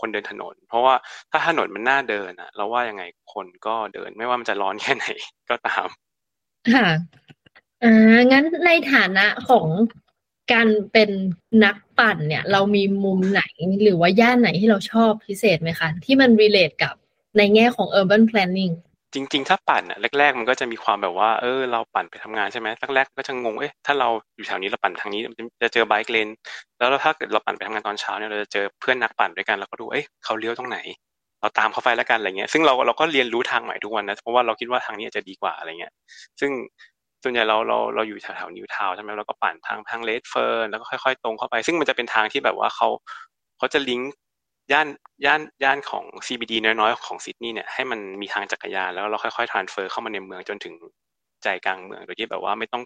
คนเดินถนน เพราะว่าถ้าถนนมันน่าเดินอะเราว่ายังไงคนก็เดินไม่ว่ามันจะร้อนแค่ไหนก็ตามค่ะอ่างั้นในฐานะของการเป็นนักปั่นเนี่ย เรามีมุมไหนหรือว่าย่านไหนที่เราชอบพิเศษไหมคะ ที่มันรีเลทกับในแง่ของ urban planning จริง ๆ ถ้าปั่นอะแรก ๆ มันก็จะมีความแบบว่าเออเราปั่นไปทำงานใช่ไหมแรกๆก็จะงงเอ๊ะถ้าเราอยู่แถวนี้เราปั่นทางนี้จะเจอไบค์เลนแล้วถ้าเกิดเราปั่นไปทำงานตอนเช้าเนี่ยเราจะเจอเพื่อนนักปั่นด้วยกันเราก็ดูเอ๊ะเขาเลี้ยวตรงไหน เราตามเขาไปแล้วกันอะไรเงี้ยซึ่งเราเราก็เรียนรู้ทางใหม่ทุกวันนะเพราะว่าเราคิดว่าทางนี้จะดีกว่าอะไรเงี้ย ซึ่งส่วนใหญ่เราเราเราอยู่แถวๆนิวทาวใช่ไหมเราก็ปั่นทางทางเลดเฟิร์นแล้วก็ค่อย ๆ ตรงเข้าไป ซึ่งมันจะเป็นทางที่แบบว่าเขาเขาจะลิงก์ ย่านย่านย่านของ CBD น้อยๆ ของซิดนีย์เนี่ยให้มันมีทางจักรยานแล้วเราค่อยๆทรานเฟอร์เข้ามาในเมืองจนถึงใจกลางเมืองโดยที่แบบว่าไม่ต้อง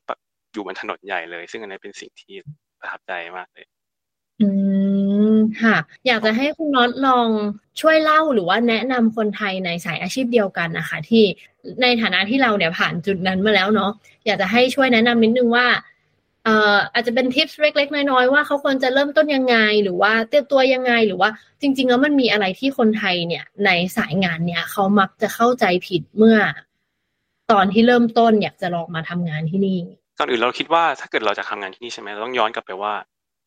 อยู่บนถนนใหญ่เลย ซึ่งอันนี้เป็นสิ่งที่ประทับใจมากเลย อืมค่ะ อยากจะให้คุณน็อตลองช่วยเล่าหรือว่าแนะนำคนไทยในสายอาชีพเดียวกันนะคะ ที่ในฐานะที่เราเนี่ยผ่านจุดนั้นมาแล้วเนาะอยากจะให้ช่วยแนะนำนิดนึงว่า อาจจะเป็นทิปส์เล็ก ๆ น้อยๆว่าเขาควรจะเริ่มต้นยังไง หรือว่าเตรียมตัวยังไงหรือว่า จริง ๆ แล้วมันมีอะไรที่คนไทยเนี่ย ในสายงานเนี่ยเขามักจะเข้าใจผิดเมื่อ ตอนที่เริ่มต้นอยากจะลองมาทำงานที่นี่ก่อนอื่นเราคิดว่าถ้าเกิดเราจะทำงานที่นี่ใช่ไหมเราต้องย้อนกลับไปว่า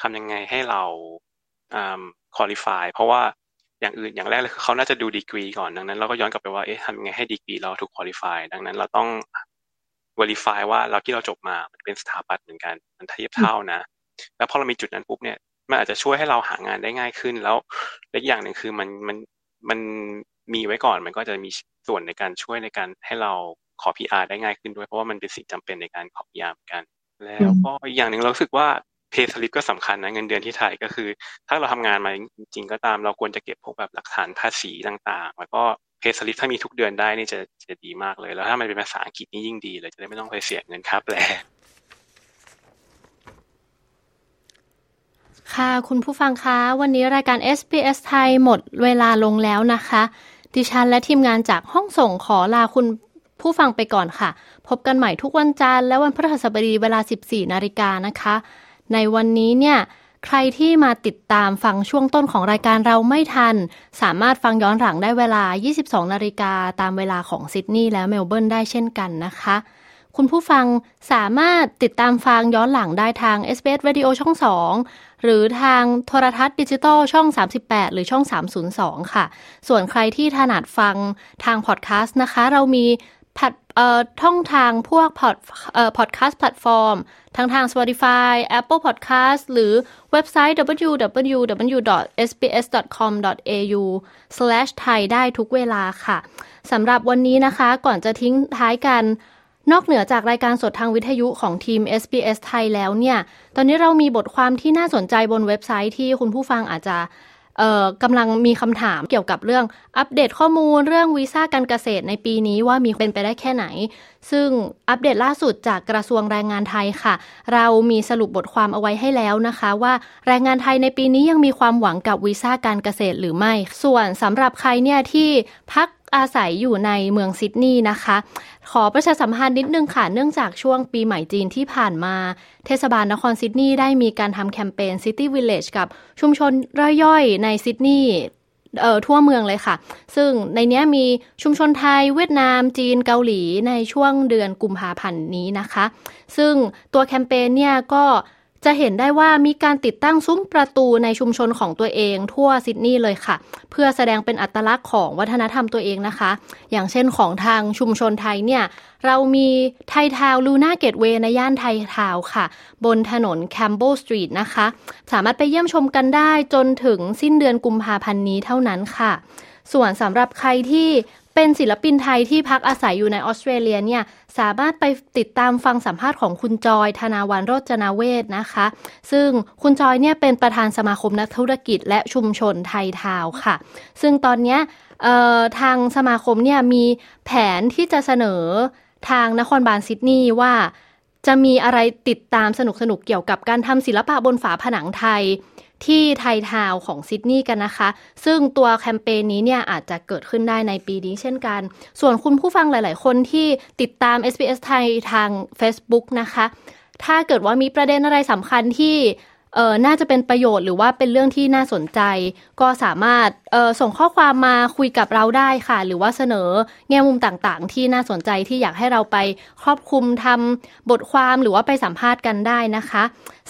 ทำยังไงให้เราคุริฟายเพราะว่าอย่างอื่นอย่างแรกเลยคือเขาน่าจะดูดีกรีก่อนดังนั้นเราก็ย้อนกลับไปว่าเอ๊ะทำยังไงให้ดีกรีเราถูกคุริฟายดังนั้นเราต้อง verify ว่าเราที่เราจบมามันเป็นสถาปัตย์เหมือนกัน มันเทียบเท่านะ แล้วพอเรามีจุดนั้นปุ๊บเนี่ยมันอาจจะช่วยให้เราหางานได้ง่ายขึ้นแล้วและอีกอย่างหนึ่งคือมันมันมันมีไว้ก่อนมันก็จะมีส่วนในการช่วยในการให้เราขอ PR ได้ง่ายขึ้นด้วยเพราะว่ามันเป็นสิ่งจำเป็นในการขอ PR เหมือนกัน แล้วก็อีกอย่างหนึ่งเราสึกว่าเพย์สลิปก็สำคัญนะเงินเดือนที่ไทยก็คือ ถ้าเราทำงานมาจริงๆก็ตามเราควรจะเก็บพวกแบบหลักฐานภาษีต่างๆ แล้วก็เพย์สลิปถ้ามีทุกเดือนได้นี่จะจะดีมากเลย แล้วถ้ามันเป็นภาษาอังกฤษนี่ยิ่งดีเลย จะได้ไม่ต้องไปเสียเงินค่าแปลค่ะ คุณผู้ฟังคะ วันนี้รายการ SBS ไทยหมดเวลาลงแล้วนะคะ ดิฉันและทีมงานจากห้องส่งขอลาคุณผู้ฟังไปก่อนค่ะ พบกันใหม่ทุกวันจันทร์และวันพฤหัสบดีเวลา 14 นาฬิกานะคะ ในวันนี้เนี่ย ใครที่มาติดตามฟังช่วงต้นของรายการเราไม่ทัน สามารถฟังย้อนหลังได้เวลา 22 นาฬิกาตามเวลาของซิดนีย์และเมลเบิร์นได้เช่นกันนะคะ คุณผู้ฟังสามารถติดตามฟังย้อนหลังได้ทาง SBS Radio ช่อง 2 หรือทางโทรทัศน์ดิจิตอลช่อง 38 หรือช่อง 302 ค่ะ ส่วนใครที่ถนัดฟังทางพอดแคสต์นะคะ เรามี เอ่อท่องทางพวกพอดเอ่อพอดแคสต์แพลตฟอร์มทั้งทาง Spotify Apple Podcast หรือเว็บไซต์ www.sbs.com.au/thai ได้ทุกเวลาค่ะสำหรับวันนี้นะคะก่อนจะทิ้งท้ายกัน นอกเหนือจากรายการสดทางวิทยุของทีม SBS ไทยแล้วเนี่ย ตอนนี้เรามีบทความที่น่าสนใจบนเว็บไซต์ที่คุณผู้ฟังอาจจะ กำลังมีคำถามเกี่ยวกับเรื่องอัปเดตข้อมูลเรื่องวีซ่าการเกษตรในปีนี้ว่ามีเป็นไปได้แค่ไหน ซึ่งอัปเดตล่าสุดจากกระทรวงแรงงานไทยค่ะ เรามีสรุปบทความเอาไว้ให้แล้วนะคะ ว่าแรงงานไทยในปีนี้ยังมีความหวังกับวีซ่าการเกษตรหรือไม่ ส่วนสำหรับใครเนี่ยที่พัก อาศัยอยู่ในเมืองซิดนีย์นะคะ ขอประชาสัมพันธ์นิดนึงค่ะ เนื่องจากช่วงปีใหม่จีนที่ผ่านมา เทศบาลนครซิดนีย์ได้มีการทำแคมเปญ City Village กับชุมชนย่อยๆในซิดนีย์เอ่อทั่วเมืองเลยค่ะ ซึ่งในนี้มีชุมชนไทยเวียดนาม จีนเกาหลีในช่วงเดือนกุมภาพันธ์นี้นะคะ ซึ่งตัวแคมเปญเนี่ยก็ จะเห็นได้ว่ามีการติดตั้งซุ้มประตูในชุมชนของตัวเองทั่วซิดนีย์เลยค่ะ เพื่อแสดงเป็นอัตลักษณ์ของวัฒนธรรมตัวเองนะคะ อย่างเช่นของทางชุมชนไทยเนี่ย เรามีไทยทาวน์ Lunar Gateway ในย่านไทยทาวน์ค่ะ บนถนนแคมป์เบลสตรีทนะคะ สามารถไปเยี่ยมชมกันได้จนถึงสิ้นเดือนกุมภาพันธ์นี้เท่านั้นค่ะส่วนสำหรับใครที่ เป็นศิลปินไทยที่พักอาศัยอยู่ในออสเตรเลียเนี่ยสามารถไปติดตามฟังสัมภาษณ์ของคุณจอยธนาวันโรจนาเวศนะคะ ซึ่งคุณจอยเนี่ยเป็นประธานสมาคมนักธุรกิจและชุมชนไทยทาวน์ค่ะ ซึ่งตอนนี้ทางสมาคมเนี่ยมีแผนที่จะเสนอทางนครบาลซิดนีย์ว่าจะมีอะไรติดตามสนุกๆเกี่ยวกับการทำศิลปะบนฝาผนังไทย ที่ไททาวของซิดนีย์กันนะคะ ซึ่งตัวแคมเปญนี้เนี่ยอาจจะเกิดขึ้นได้ในปีนี้เช่นกัน ส่วนคุณผู้ฟังหลาย ๆ คนที่ติดตาม SBS ไทยทาง Facebook นะคะ ถ้าเกิดว่ามีประเด็นอะไรสำคัญที่ เออน่าจะเป็นประโยชน์หรือว่าเป็นเรื่องที่น่าสนใจ ก็สามารถเออส่งข้อความมาคุยกับเราได้ค่ะ หรือว่าเสนอแง่มุมต่างๆ ที่น่าสนใจที่อยากให้เราไปครอบคลุมทำบทความหรือว่าไปสัมภาษณ์กันได้นะคะ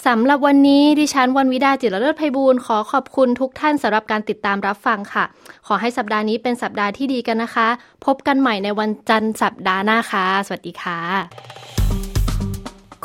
สำหรับวันนี้ดิฉันวันวิดาจิรเลิศไพบูลขอขอบคุณทุกท่านสำหรับการติดตามรับฟังค่ะ ขอให้สัปดาห์นี้เป็นสัปดาห์ที่ดีกันนะคะ พบกันใหม่ในวันจันทร์สัปดาห์หน้าค่ะ สวัสดีค่ะ